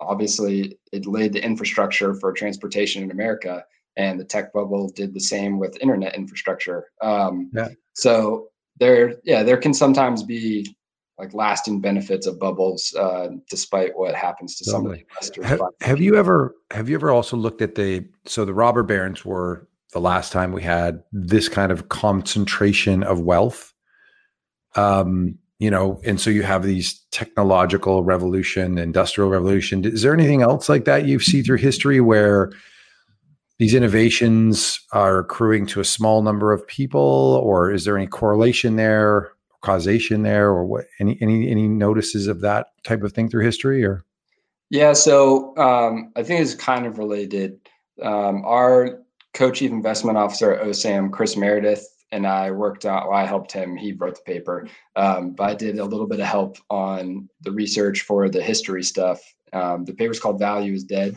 obviously it laid the infrastructure for transportation in America, and the tech bubble did the same with internet infrastructure. Um, yeah. So there, yeah, there can sometimes be like lasting benefits of bubbles, uh, despite what happens to totally. some of the investors. Have, have, you ever have you ever also looked at the so the robber barons were the last time we had this kind of concentration of wealth. Um, you know, and so you have these technological revolution, industrial revolution. Is there anything else like that you see through history where these innovations are accruing to a small number of people, or is there any correlation there, causation there, or what? Any any any notices of that type of thing through history, or? Yeah, so um, I think it's kind of related. Um, our co-chief investment officer at OSAM, Chris Meredith, and I worked on. Well, I helped him. He wrote the paper, um, but I did a little bit of help on the research for the history stuff. Um, the paper's called "Value is Dead,"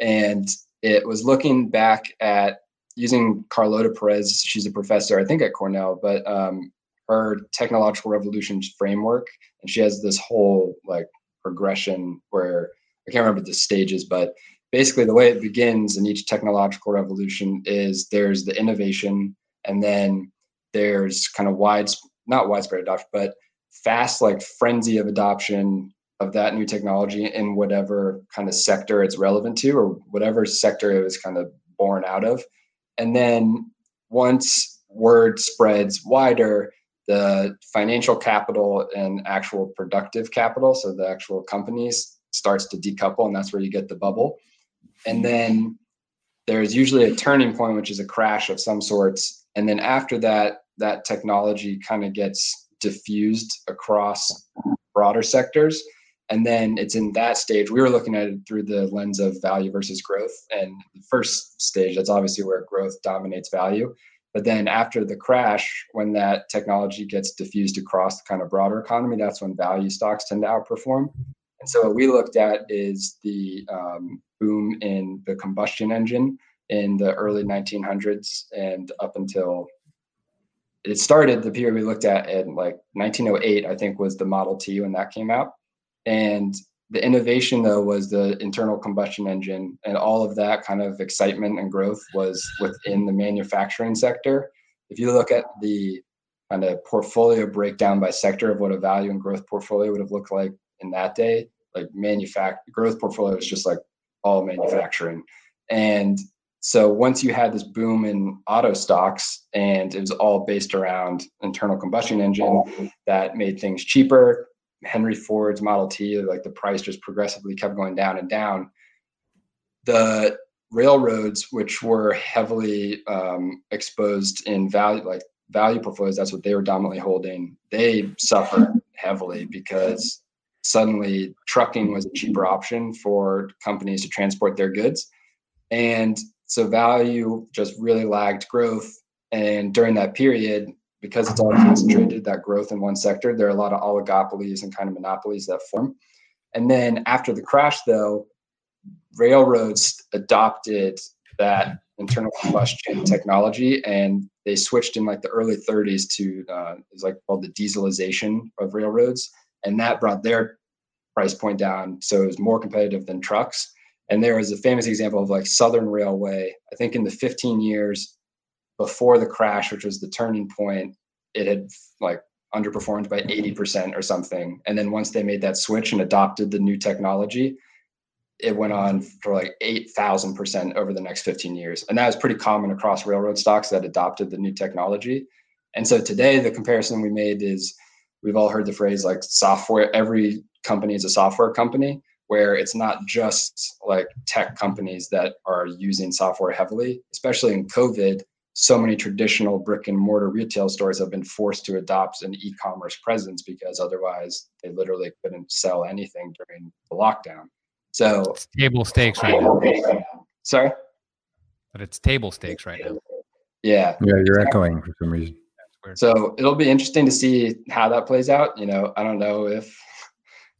and it was looking back at using Carlota Perez. She's a professor, I think, at Cornell, but um, her technological revolution framework, and she has this whole like progression where I can't remember the stages, but basically the way it begins in each technological revolution is there's the innovation and then there's kind of wide not widespread adoption but fast like frenzy of adoption of that new technology in whatever kind of sector it's relevant to or whatever sector it was kind of born out of. And then once word spreads wider the financial capital and actual productive capital so the actual companies starts to decouple and that's where you get the bubble. And then there's usually a turning point which is a crash of some sorts and then after that that technology kind of gets diffused across broader sectors. And then it's in that stage we were looking at it through the lens of value versus growth. And the first stage that's obviously where growth dominates value. But then after the crash when that technology gets diffused across the kind of broader economy that's when value stocks tend to outperform. And so what we looked at is the um, boom in the combustion engine in the early 1900s and up until it started the period we looked at in like 1908 i think was the model t when that came out. And the innovation though was the internal combustion engine and all of that kind of excitement and growth was within the manufacturing sector. If you look at the kind of portfolio breakdown by sector of what a value and growth portfolio would have looked like in that day like manufacture growth portfolio is just like all manufacturing. And so once you had this boom in auto stocks and it was all based around internal combustion engine that made things cheaper henry ford's model t like the price just progressively kept going down and down the railroads which were heavily um, exposed in value like value portfolios that's what they were dominantly holding they suffered heavily because suddenly trucking was a cheaper option for companies to transport their goods. And so value just really lagged growth. And during that period, because it's all concentrated, that growth in one sector, there are a lot of oligopolies and kind of monopolies that form. And then after the crash, though, railroads adopted that internal combustion technology, and they switched in like the early 30s to uh, it's like called the dieselization of railroads, and that brought their price point down, so it was more competitive than trucks. And there was a famous example of like Southern Railway. I think in the 15 years before the crash, which was the turning point, it had like underperformed by 80% or something. And then once they made that switch and adopted the new technology, it went on for like 8,000% over the next 15 years. And that was pretty common across railroad stocks that adopted the new technology. And so today, the comparison we made is we've all heard the phrase like software, every company is a software company, where it's not just like tech companies that are using software heavily, especially in COVID so many traditional brick and mortar retail stores have been forced to adopt an e-commerce presence because otherwise they literally couldn't sell anything during the lockdown. So it's table stakes right now. Sorry, but it's table stakes right now. Yeah, yeah, you're echoing for some reason. So it'll be interesting to see how that plays out. You know, I don't know if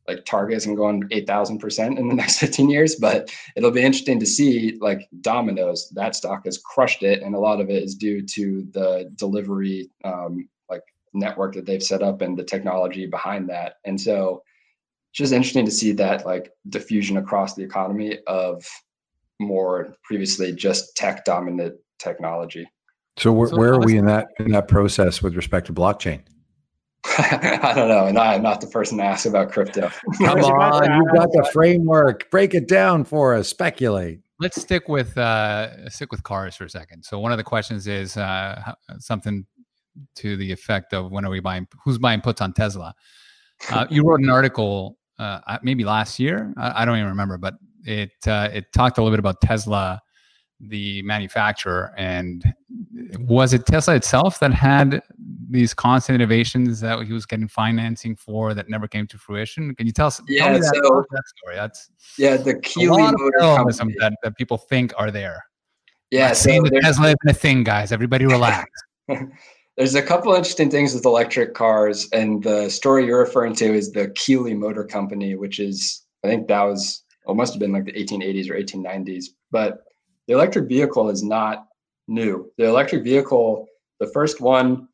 like Target isn't going go on 8,000% in the next 15 years, but it'll be interesting to see like Domino's, that stock has crushed it. And a lot of it is due to the delivery um, like network that they've set up and the technology behind that. And so it's just interesting to see that like diffusion across the economy of more previously just tech dominant technology. So where, where are we in that in that process with respect to blockchain? I don't know, and I am not the person to ask about crypto. Come on, you got the framework. Break it down for us. Speculate. Let's stick with uh, stick with cars for a second. So one of the questions is uh, something to the effect of when are we buying? Who's buying puts on Tesla? Uh, you wrote an article uh, maybe last year. I, I, don't even remember, but it uh, it talked a little bit about Tesla the manufacturer and was it tesla itself that had these constant innovations that he was getting financing for that never came to fruition? Can you tell us yeah tell that, so, that story? That's yeah the Keely motor that, that people think are there. Yeah so tesla isn't a thing guys. Everybody relax. There's a couple interesting things with electric cars and the story you're referring to is the Keely motor company which is i think that was well, must have been like the 1880s or 1890s but the electric vehicle is not new. The electric vehicle, the first one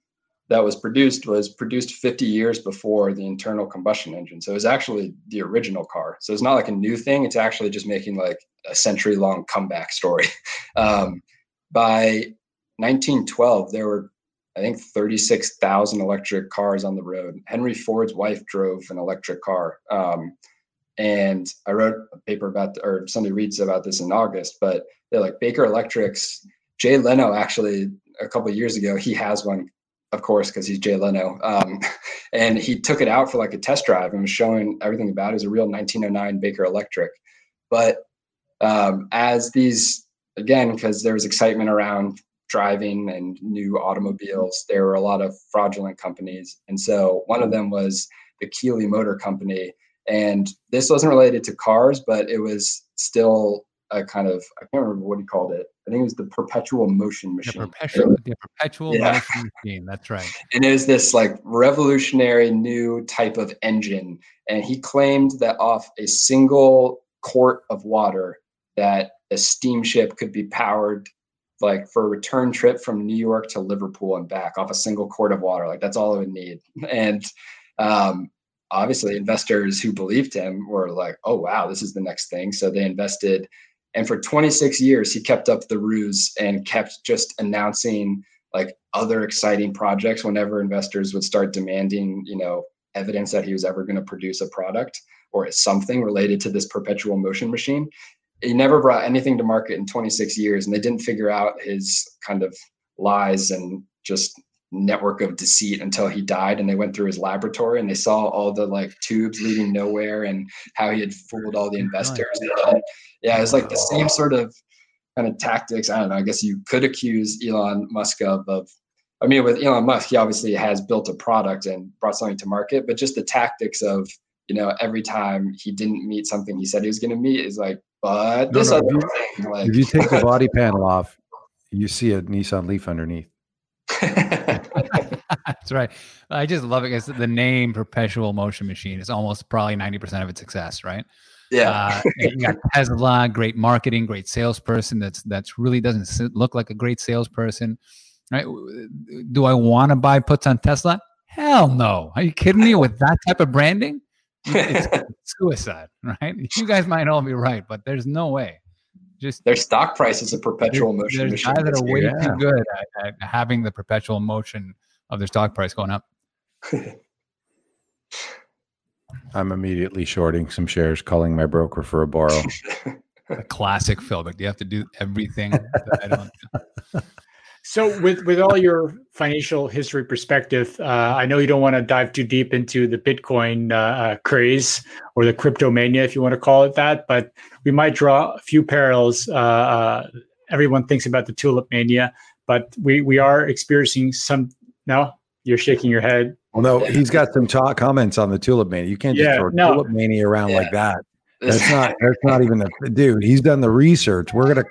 that was produced was produced 50 years before the internal combustion engine. So it was actually the original car. So it's not like a new thing. It's actually just making like a century long comeback story. Um, by 1912, there were, I think, 36,000 electric cars on the road. Henry Ford's wife drove an electric car. Um, and I wrote a paper about, or somebody reads about this in August, but they're like Baker Electrics. Jay Leno actually a couple years ago he has one, of course, because he's Jay Leno, um, and he took it out for like a test drive and was showing everything about it. It was a real 1909 Baker Electric, but um, as these again, because there was excitement around driving and new automobiles, there were a lot of fraudulent companies, and so one of them was the Keely Motor Company. And this wasn't related to cars, but it was still a kind of I can't remember what he called it. I think it was the perpetual motion machine. The perpetual, the perpetual yeah. motion machine. That's right. And it was this like revolutionary new type of engine, and he claimed that off a single quart of water, that a steamship could be powered like for a return trip from New York to Liverpool and back off a single quart of water. Like that's all it would need. And um, obviously, investors who believed him were like, "Oh wow, this is the next thing." So they invested and for 26 years, he kept up the ruse and kept just announcing like other exciting projects whenever investors would start demanding, you know, evidence that he was ever going to produce a product or something related to this perpetual motion machine. He never brought anything to market in 26 years, and they didn't figure out his kind of lies and just network of deceit until he died and they went through his laboratory and they saw all the like tubes leading nowhere and how he had fooled all the investors yeah, it's like the same sort of kind of tactics. I don't know. I guess you could accuse Elon Musk of, of I mean, with Elon Musk, he obviously has built a product and brought something to market, but just the tactics of, you know, every time he didn't meet something he said he was going to meet is like, but no, this no, other thing. Like, if you take the body panel off, you see a Nissan Leaf underneath. That's right. I just love it because the name Perpetual Motion Machine is almost probably 90% of its success, right? Yeah, uh, you got Tesla, great marketing, great salesperson. That's that's really doesn't look like a great salesperson. Right? Do I want to buy puts on Tesla? Hell no. Are you kidding me? With that type of branding, it's suicide. Right? You guys might all be right, but there's no way. Just their stock price is a perpetual motion. Machine. There's guys that are way yeah. too good at, at having the perpetual motion of their stock price going up. I'm immediately shorting some shares, calling my broker for a borrow. a classic Philbick. You have to do everything. so, with with all your financial history perspective, uh, I know you don't want to dive too deep into the Bitcoin uh, uh, craze or the crypto mania, if you want to call it that, but we might draw a few parallels. Uh, uh, everyone thinks about the tulip mania, but we we are experiencing some. No, you're shaking your head. Well, no, he's got some talk comments on the tulip mania. You can't just yeah, throw no. tulip mania around yeah. like that. That's not. That's not even the dude. He's done the research. We're gonna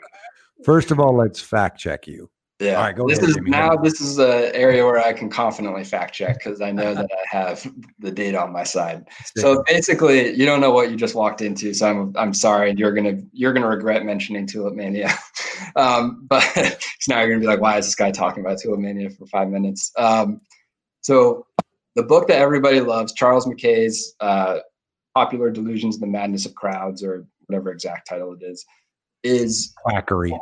first of all let's fact check you. Yeah. All right. Go this ahead, is Jimmy. now. This is an area where I can confidently fact check because I know that I have the data on my side. So basically, you don't know what you just walked into. So I'm I'm sorry. and You're gonna you're gonna regret mentioning tulip mania. um, but now you're gonna be like, why is this guy talking about tulip mania for five minutes? Um, so the book that everybody loves, Charles Mackay's uh, Popular Delusions and the Madness of Crowds, or whatever exact title it is, is quackery.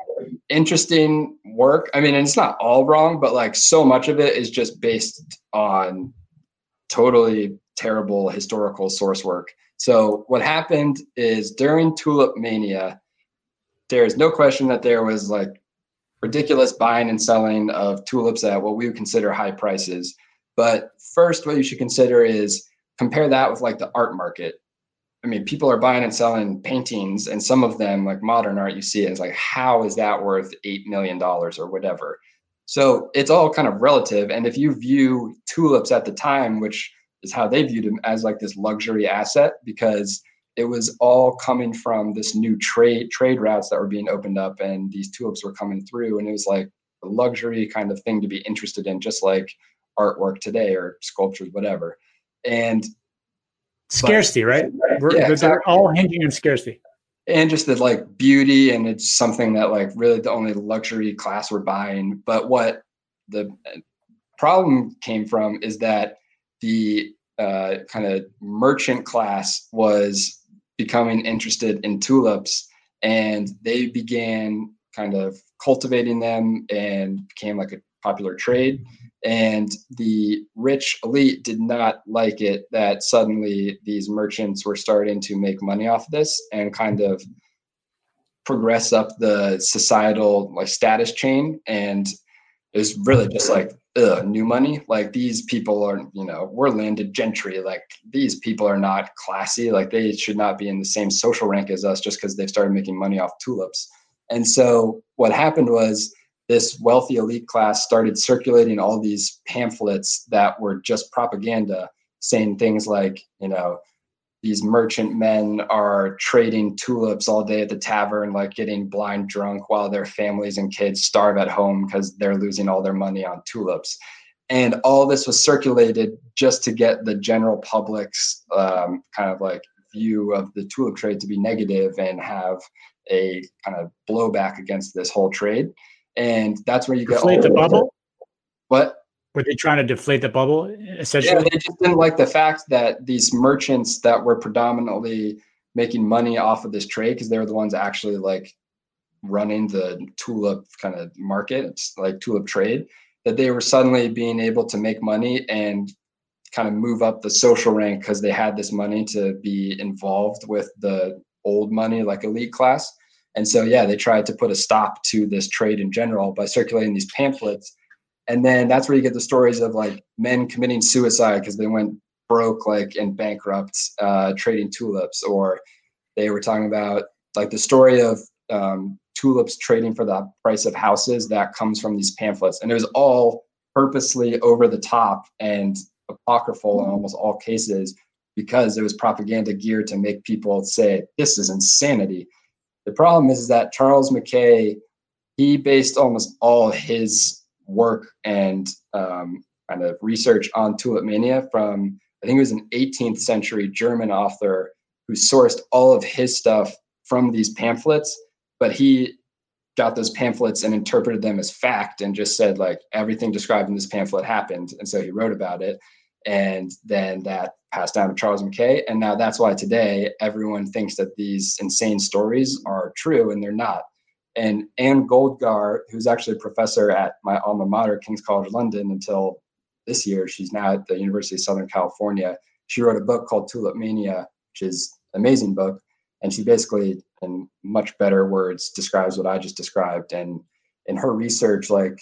Interesting work. I mean, it's not all wrong, but like so much of it is just based on totally terrible historical source work. So what happened is during Tulip Mania, there is no question that there was like ridiculous buying and selling of tulips at what we would consider high prices. But first, what you should consider is compare that with like the art market. I mean, people are buying and selling paintings, and some of them, like modern art, you see it, it's like, how is that worth $8 million or whatever? So it's all kind of relative. And if you view tulips at the time, which is how they viewed them as like this luxury asset, because it was all coming from this new trade trade routes that were being opened up and these tulips were coming through and it was like a luxury kind of thing to be interested in just like artwork today or sculptures, whatever. And scarcity, but, right? We're, yeah, exactly. They're all hinging on scarcity. And just the like beauty, and it's something that like really the only luxury class were buying. But what the problem came from is that the uh, kind of merchant class was becoming interested in tulips, and they began kind of cultivating them and became like a popular trade. And the rich elite did not like it that suddenly these merchants were starting to make money off of this and kind of progress up the societal like status chain. And it was really just like ugh, new money. Like these people are, you know, we're landed gentry. Like these people are not classy. Like they should not be in the same social rank as us just because they've started making money off tulips. And so what happened was this wealthy elite class started circulating all these pamphlets that were just propaganda saying things like you know these merchant men are trading tulips all day at the tavern like getting blind drunk while their families and kids starve at home because they're losing all their money on tulips. And all this was circulated just to get the general public's um, kind of like view of the tulip trade to be negative and have a kind of blowback against this whole trade and that's where you get deflate the bubble. What? Were they trying to deflate the bubble? Essentially, yeah, they just didn't like the fact that these merchants that were predominantly making money off of this trade because they were the ones actually like running the tulip kind of market, like tulip trade, that they were suddenly being able to make money and kind of move up the social rank because they had this money to be involved with the old money, like elite class. And so, yeah, they tried to put a stop to this trade in general by circulating these pamphlets. And then that's where you get the stories of like men committing suicide because they went broke, like and bankrupt, uh, trading tulips, or they were talking about like the story of um, tulips trading for the price of houses that comes from these pamphlets. And it was all purposely over the top and apocryphal in almost all cases because it was propaganda geared to make people say, this is insanity. The problem is that Charles Mackay, he based almost all his work and um, kind of research on tulip mania from I think it was an 18th century German author who sourced all of his stuff from these pamphlets, but he got those pamphlets and interpreted them as fact and just said like everything described in this pamphlet happened and so he wrote about it and then that passed down to charles mackay and now that's why today everyone thinks that these insane stories are true and they're not. And anne goldgar who's actually a professor at my alma mater king's college london until this year she's now at the university of southern california. She wrote a book called tulip mania which is an amazing book. And she basically in much better words describes what i just described. And in her research like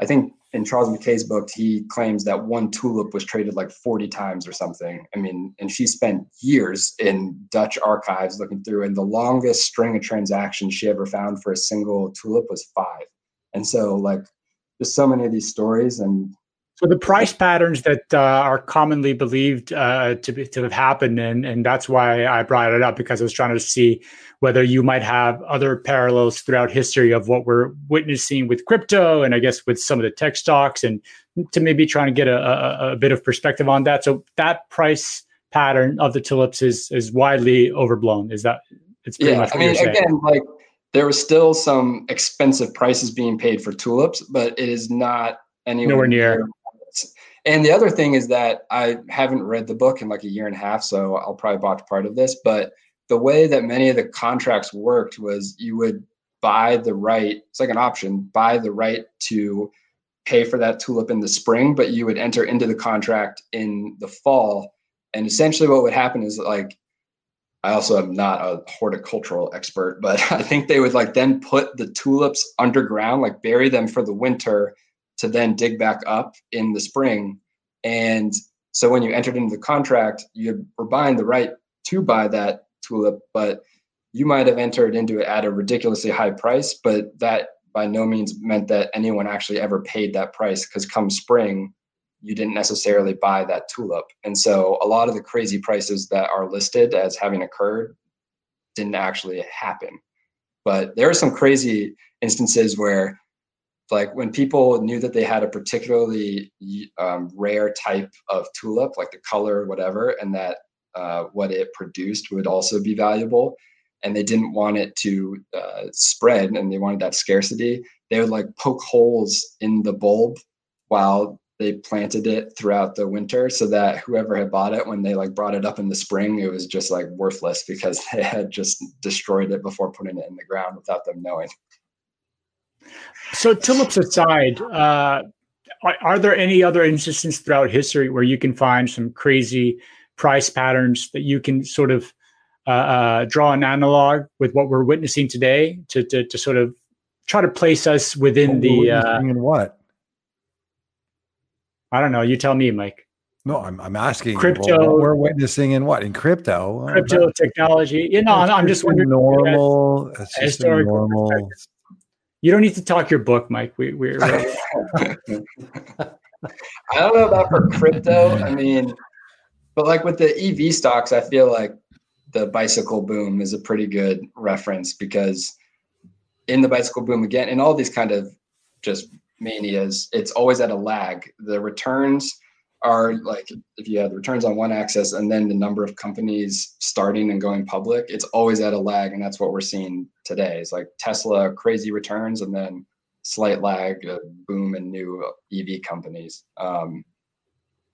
i think in charles mackay's book he claims that one tulip was traded like 40 times or something. I mean and she spent years in dutch archives looking through and the longest string of transactions she ever found for a single tulip was five. And so like there's so many of these stories and so the price patterns that uh, are commonly believed uh, to be, to have happened, and and that's why I brought it up because I was trying to see whether you might have other parallels throughout history of what we're witnessing with crypto, and I guess with some of the tech stocks, and to maybe trying to get a, a, a bit of perspective on that. So that price pattern of the tulips is is widely overblown. Is that it's pretty yeah, much I mean, again, like there was still some expensive prices being paid for tulips, but it is not anywhere nowhere near and the other thing is that I haven't read the book in like a year and a half, so I'll probably botch part of this. But the way that many of the contracts worked was you would buy the right, it's like an option, buy the right to pay for that tulip in the spring, but you would enter into the contract in the fall. And essentially what would happen is like, I also am not a horticultural expert, but I think they would like then put the tulips underground, like bury them for the winter to then dig back up in the spring. And so when you entered into the contract, you were buying the right to buy that tulip, but you might have entered into it at a ridiculously high price, but that by no means meant that anyone actually ever paid that price because come spring, you didn't necessarily buy that tulip. And so a lot of the crazy prices that are listed as having occurred didn't actually happen. But there are some crazy instances where like when people knew that they had a particularly um, rare type of tulip, like the color, whatever, and that uh, what it produced would also be valuable, and they didn't want it to uh, spread, and they wanted that scarcity, they would like poke holes in the bulb while they planted it throughout the winter so that whoever had bought it when they like brought it up in the spring it was just like worthless because they had just destroyed it before putting it in the ground without them knowing so tulips aside, uh, are, are, there any other instances throughout history where you can find some crazy price patterns that you can sort of uh, uh, draw an analog with what we're witnessing today to, to, to sort of try to place us within the uh, in what? I don't know. You tell me, Mike. No, I'm, I'm asking crypto. What we're witnessing in what in crypto? Crypto technology. You know, I'm, I'm just wondering. Normal. It's just normal. You don't need to talk your book, Mike. We, we're. I don't know about for crypto. I mean, but like with the EV stocks, I feel like the bicycle boom is a pretty good reference because in the bicycle boom again, in all these kind of just manias, it's always at a lag. The returns are like if you have the returns on one axis and then the number of companies starting and going public, it's always at a lag, and that's what we're seeing today. It's like Tesla crazy returns and then slight lag, boom in new EV companies. Um,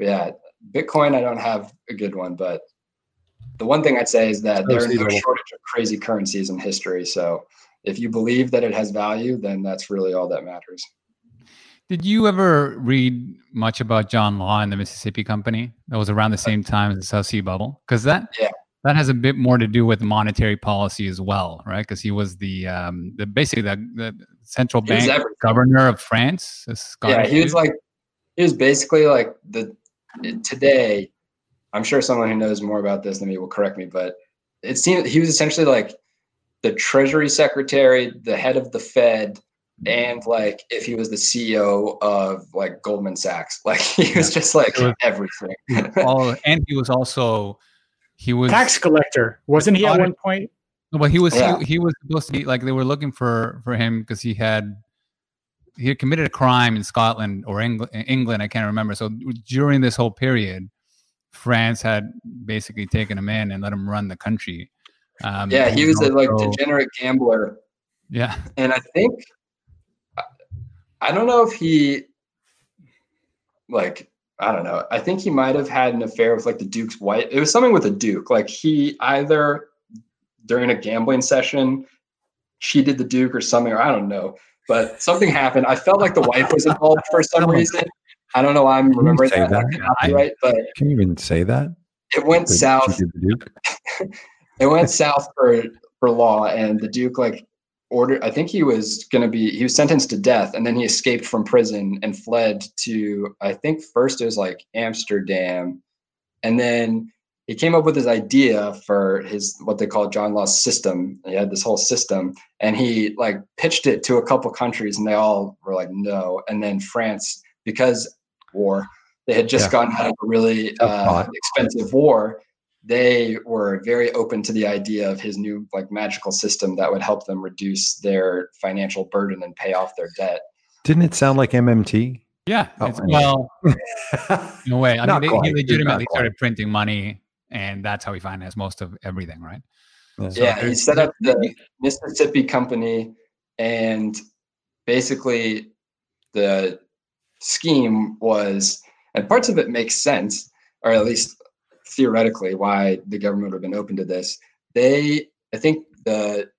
yeah, Bitcoin, I don't have a good one, but the one thing I'd say is that there's no shortage of crazy currencies in history. So if you believe that it has value, then that's really all that matters. Did you ever read much about John Law and the Mississippi Company? That was around the same time as the South Sea Bubble, because that yeah. that has a bit more to do with monetary policy as well, right? Because he was the um, the basically the, the central bank governor of France. Yeah, he was like he was basically like the today. I'm sure someone who knows more about this than me will correct me, but it seemed he was essentially like the Treasury Secretary, the head of the Fed and like if he was the CEO of like Goldman Sachs, like he was just like was, everything. all, and he was also he was tax collector, wasn't he at one point? No, but he was yeah. he, he was supposed to be like they were looking for for him because he had he had committed a crime in Scotland or England, England, I can't remember. So during this whole period, France had basically taken him in and let him run the country. Um, yeah, he was also, a like degenerate gambler. Yeah, and I think I don't know if he like I don't know. I think he might have had an affair with like the Duke's wife. It was something with the Duke. Like he either during a gambling session cheated the Duke or something, or I don't know. But something happened. I felt like the wife was involved for some reason. I don't know why I'm remembering that, that? right, but can you even say that? It went the, south. it went south for for law, and the Duke like ordered. I think he was going to be. He was sentenced to death, and then he escaped from prison and fled to. I think first it was like Amsterdam, and then he came up with his idea for his what they call John Law's system. He had this whole system, and he like pitched it to a couple countries, and they all were like no. And then France, because war, they had just yeah. gone out of a really uh, expensive war. They were very open to the idea of his new like magical system that would help them reduce their financial burden and pay off their debt. Didn't it sound like MMT? Yeah. Oh, well, in a way. I mean, they, he legitimately started printing money and that's how he financed most of everything, right? So yeah, he set up the Mississippi Company, and basically the scheme was, and parts of it makes sense, or at least theoretically, why the government would have been open to this. They, I think, the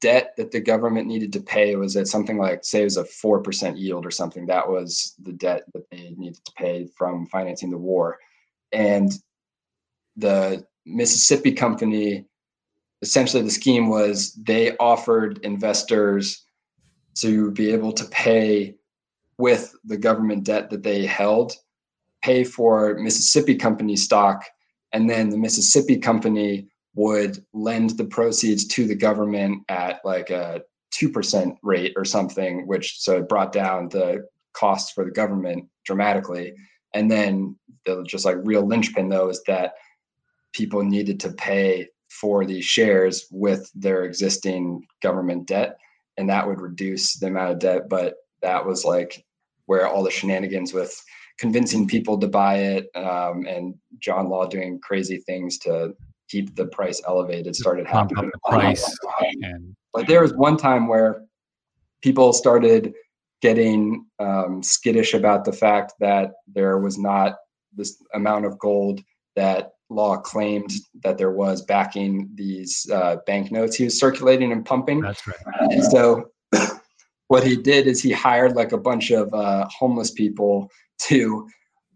debt that the government needed to pay was at something like, say, it was a four percent yield or something. That was the debt that they needed to pay from financing the war, and the Mississippi company, essentially the scheme was they offered investors to be able to pay with the government debt that they held, pay for Mississippi company stock, and then the Mississippi company would lend the proceeds to the government at like a 2% rate or something, which so it brought down the costs for the government dramatically. And then the just like real linchpin though is that people needed to pay for these shares with their existing government debt and that would reduce the amount of debt but that was like where all the shenanigans with convincing people to buy it um, and john law doing crazy things to keep the price elevated started happening the price and- but there was one time where people started getting um, skittish about the fact that there was not this amount of gold that law claimed that there was backing these uh, banknotes he was circulating and pumping. That's right. And so what he did is he hired like a bunch of uh, homeless people to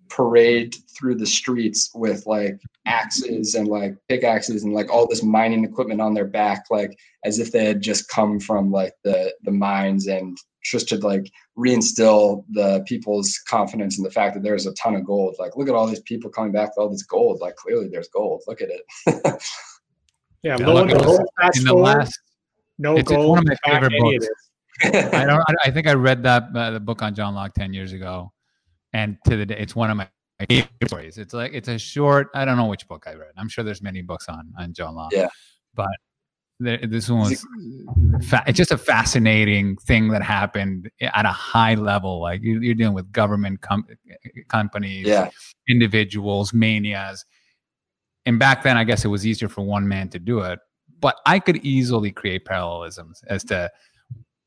parade through the streets with like axes and like pickaxes and like all this mining equipment on their back like as if they had just come from like the the mines and just to like reinstill the people's confidence in the fact that there's a ton of gold. Like, look at all these people coming back with all this gold. Like, clearly there's gold. Look at it. yeah, yeah lo gold. In the last, no it's, gold. one of my favorite books. I don't. I think I read that uh, the book on John Law ten years ago, and to the day, it's one of my favorite stories. It's like it's a short. I don't know which book I read. I'm sure there's many books on on John Law. Yeah, but this one was fa- it's just a fascinating thing that happened at a high level like you're dealing with government com- companies yeah. individuals manias and back then i guess it was easier for one man to do it but i could easily create parallelisms as to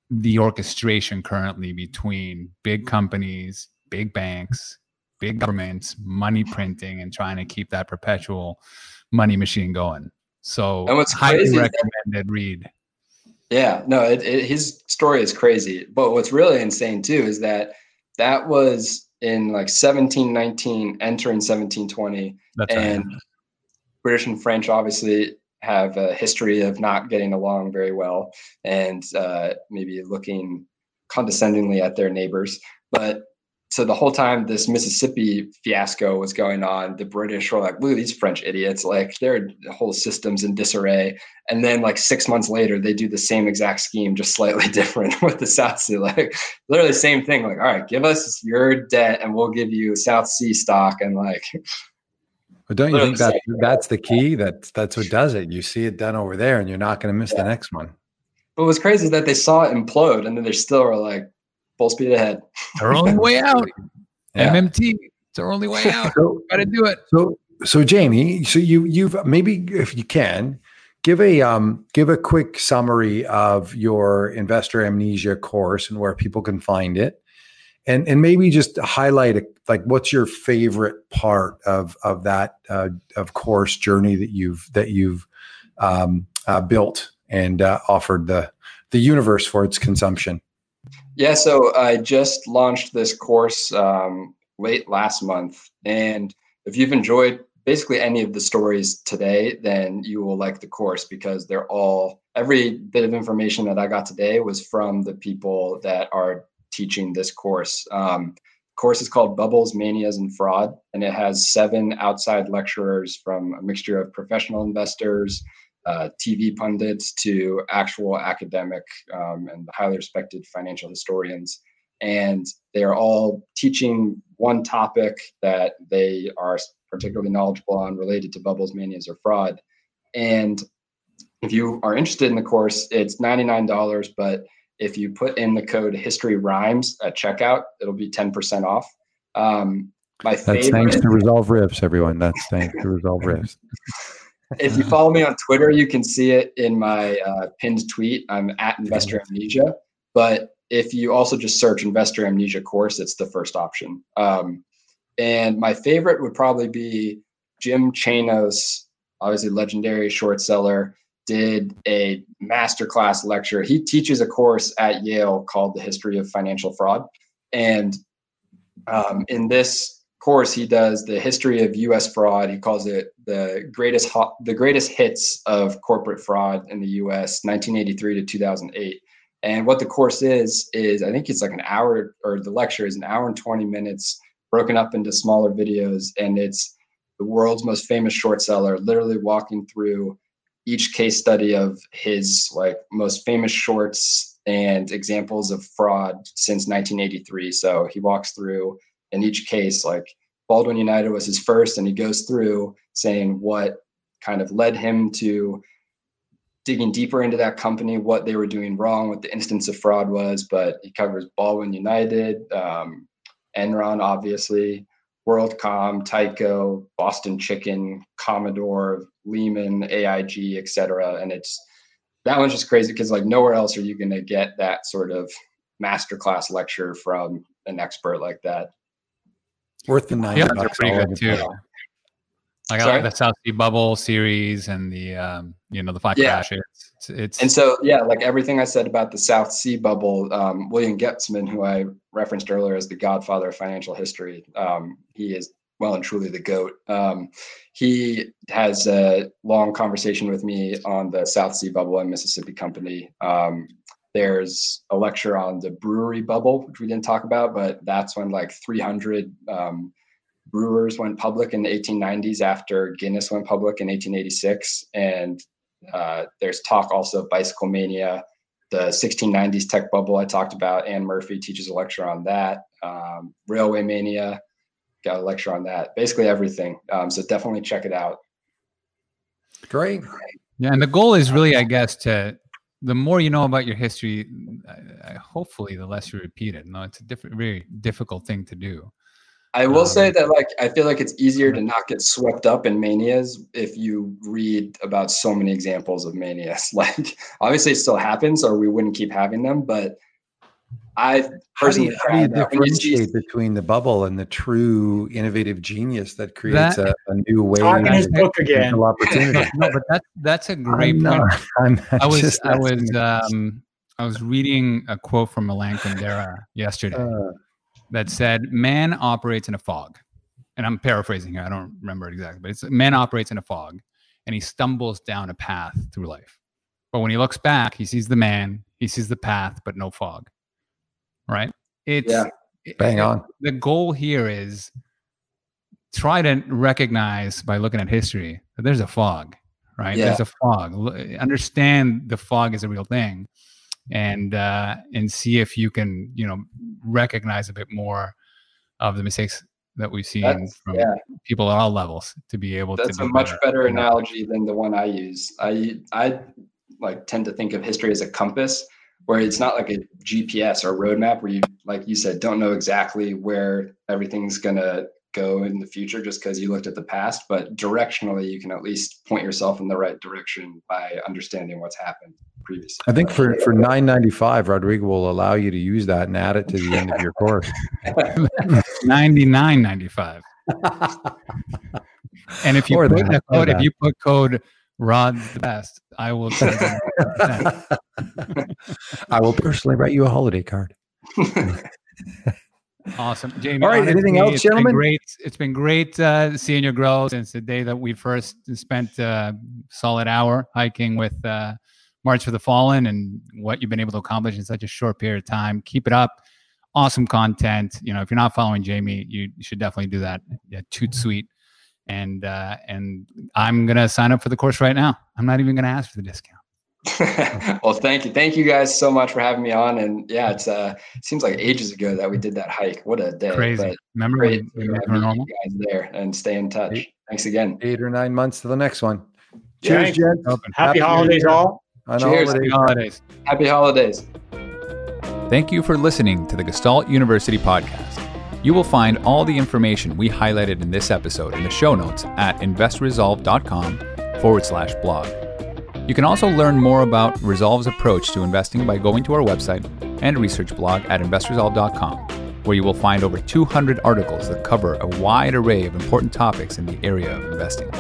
the orchestration currently between big companies big banks big governments money printing and trying to keep that perpetual money machine going so and what's highly recommended read. Yeah, no, it, it, his story is crazy. But what's really insane too is that that was in like 1719, entering 1720, That's and right. British and French obviously have a history of not getting along very well and uh, maybe looking condescendingly at their neighbors. But so the whole time this Mississippi fiasco was going on, the British were like, look at these French idiots. Like their whole system's in disarray. And then like six months later, they do the same exact scheme, just slightly different with the South Sea. Like literally the same thing. Like, all right, give us your debt and we'll give you South Sea stock. And like But don't you think that that's the key? That that's what does it. You see it done over there and you're not going to miss yeah. the next one. But what's crazy is that they saw it implode and then they still are like, full speed ahead. Our only way out. Yeah. MMT. It's our only way out. so, Got to do it. So so Jamie, so you you've maybe if you can give a um give a quick summary of your investor amnesia course and where people can find it and and maybe just highlight like what's your favorite part of of that uh, of course journey that you've that you've um, uh, built and uh, offered the the universe for its consumption? Yeah so i just launched this course um, late last month. And if you've enjoyed basically any of the stories today, then you will like the course because they're all every bit of information that I got today was from the people that are teaching this course. Um, course is called Bubbles, Manias, and Fraud, and it has seven outside lecturers from a mixture of professional investors, uh, TV pundits, to actual academic um, and highly respected financial historians. And they are all teaching one topic that they are particularly knowledgeable on related to bubbles, manias, or fraud. And if you are interested in the course, it's $99, but if you put in the code history rhymes at checkout, it'll be 10% off. Um, my That's favorite, thanks to Resolve Riffs, everyone. That's thanks to Resolve Riffs. if you follow me on Twitter, you can see it in my uh, pinned tweet. I'm at Investor Amnesia. But if you also just search Investor Amnesia course, it's the first option. Um, and my favorite would probably be Jim Chanos, obviously legendary short seller, did a masterclass lecture. He teaches a course at Yale called The History of Financial Fraud. And um, in this course, he does the history of U.S. fraud. He calls it the greatest ho- the greatest hits of corporate fraud in the U.S. 1983 to 2008. And what the course is is I think it's like an hour, or the lecture is an hour and 20 minutes broken up into smaller videos and it's the world's most famous short seller literally walking through each case study of his like most famous shorts and examples of fraud since 1983 so he walks through in each case like baldwin united was his first and he goes through saying what kind of led him to digging deeper into that company what they were doing wrong what the instance of fraud was but he covers baldwin united um, Enron, obviously, WorldCom, Tyco, Boston Chicken, Commodore, Lehman, AIG, et cetera. And it's that one's just crazy because like nowhere else are you going to get that sort of masterclass lecture from an expert like that. Worth the nine. Yeah, they're pretty good too. Like I like the South Sea Bubble series and the um, you know the five yeah. crashes. It's, and so yeah, like everything I said about the South Sea Bubble, um, William Goetzmann, who I referenced earlier as the godfather of financial history, um, he is well and truly the goat. Um, he has a long conversation with me on the South Sea Bubble and Mississippi Company. Um, there's a lecture on the brewery bubble, which we didn't talk about, but that's when like 300 um, brewers went public in the 1890s after Guinness went public in 1886. And uh, there's talk also of bicycle mania, the 1690s tech bubble I talked about. Anne Murphy teaches a lecture on that. Um, Railway mania, got a lecture on that. Basically everything. Um, so definitely check it out. Great. Yeah, and the goal is really, I guess, to the more you know about your history, I, I, hopefully, the less you repeat it. No, it's a different, very difficult thing to do. I will um, say that like I feel like it's easier to not get swept up in manias if you read about so many examples of manias. Like obviously it still happens or we wouldn't keep having them, but I personally how do you, how do you differentiate see, between the bubble and the true innovative genius that creates that, a, a, new way talking his book again opportunity. no, but that's that's a great I'm point. Not, i was I was um I was reading a quote from Milan Kundera yesterday. Uh, that said man operates in a fog. And I'm paraphrasing here. I don't remember it exactly, but it's man operates in a fog and he stumbles down a path through life. But when he looks back, he sees the man, he sees the path, but no fog. Right? It's yeah. bang on. The goal here is try to recognize by looking at history that there's a fog, right? Yeah. There's a fog. Understand the fog is a real thing and uh, and see if you can you know recognize a bit more of the mistakes that we've seen that's, from yeah. people at all levels to be able that's to. That's a much better, better analogy than the one I use. I I like tend to think of history as a compass where it's not like a GPS or roadmap where you like you said don't know exactly where everything's gonna go in the future just because you looked at the past, but directionally, you can at least point yourself in the right direction by understanding what's happened previously. I think for for nine ninety five, Rodrigo will allow you to use that and add it to the end of your course. Ninety nine ninety five. And if you Or put that, code, if you put code Rod the best, I will. send you I will personally write you a holiday card. Awesome, Jamie. All right, honestly, anything else, gentlemen? great. It's been great uh, seeing your growth since the day that we first spent a solid hour hiking with uh, March for the Fallen, and what you've been able to accomplish in such a short period of time. Keep it up. Awesome content. You know, if you're not following Jamie, you, you should definitely do that. Yeah, toot sweet. And uh, and I'm gonna sign up for the course right now. I'm not even gonna ask for the discount. well, thank you. Thank you guys so much for having me on. And yeah, it's uh it seems like ages ago that we did that hike. What a day. Crazy. But Remember great when we were meet normal? you guys there and stay in touch. Eight. Thanks again. Eight or nine months to the next one. Cheers, thanks. gents. Happy Happy holidays, all. Cheers. holiday. Happy holidays. Happy holidays. Thank you for listening to the Gestalt University podcast. You will find all the information we highlighted in this episode in the show notes at investresolve.com forward slash blog. You can also learn more about Resolve's approach to investing by going to our website and research blog at investresolve.com, where you will find over 200 articles that cover a wide array of important topics in the area of investing.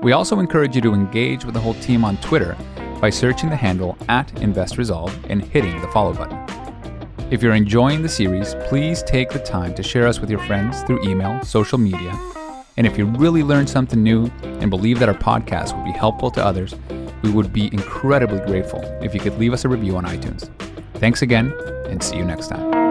We also encourage you to engage with the whole team on Twitter by searching the handle at InvestResolve and hitting the follow button. If you're enjoying the series, please take the time to share us with your friends through email, social media. And if you really learned something new and believe that our podcast would be helpful to others, we would be incredibly grateful if you could leave us a review on iTunes. Thanks again, and see you next time.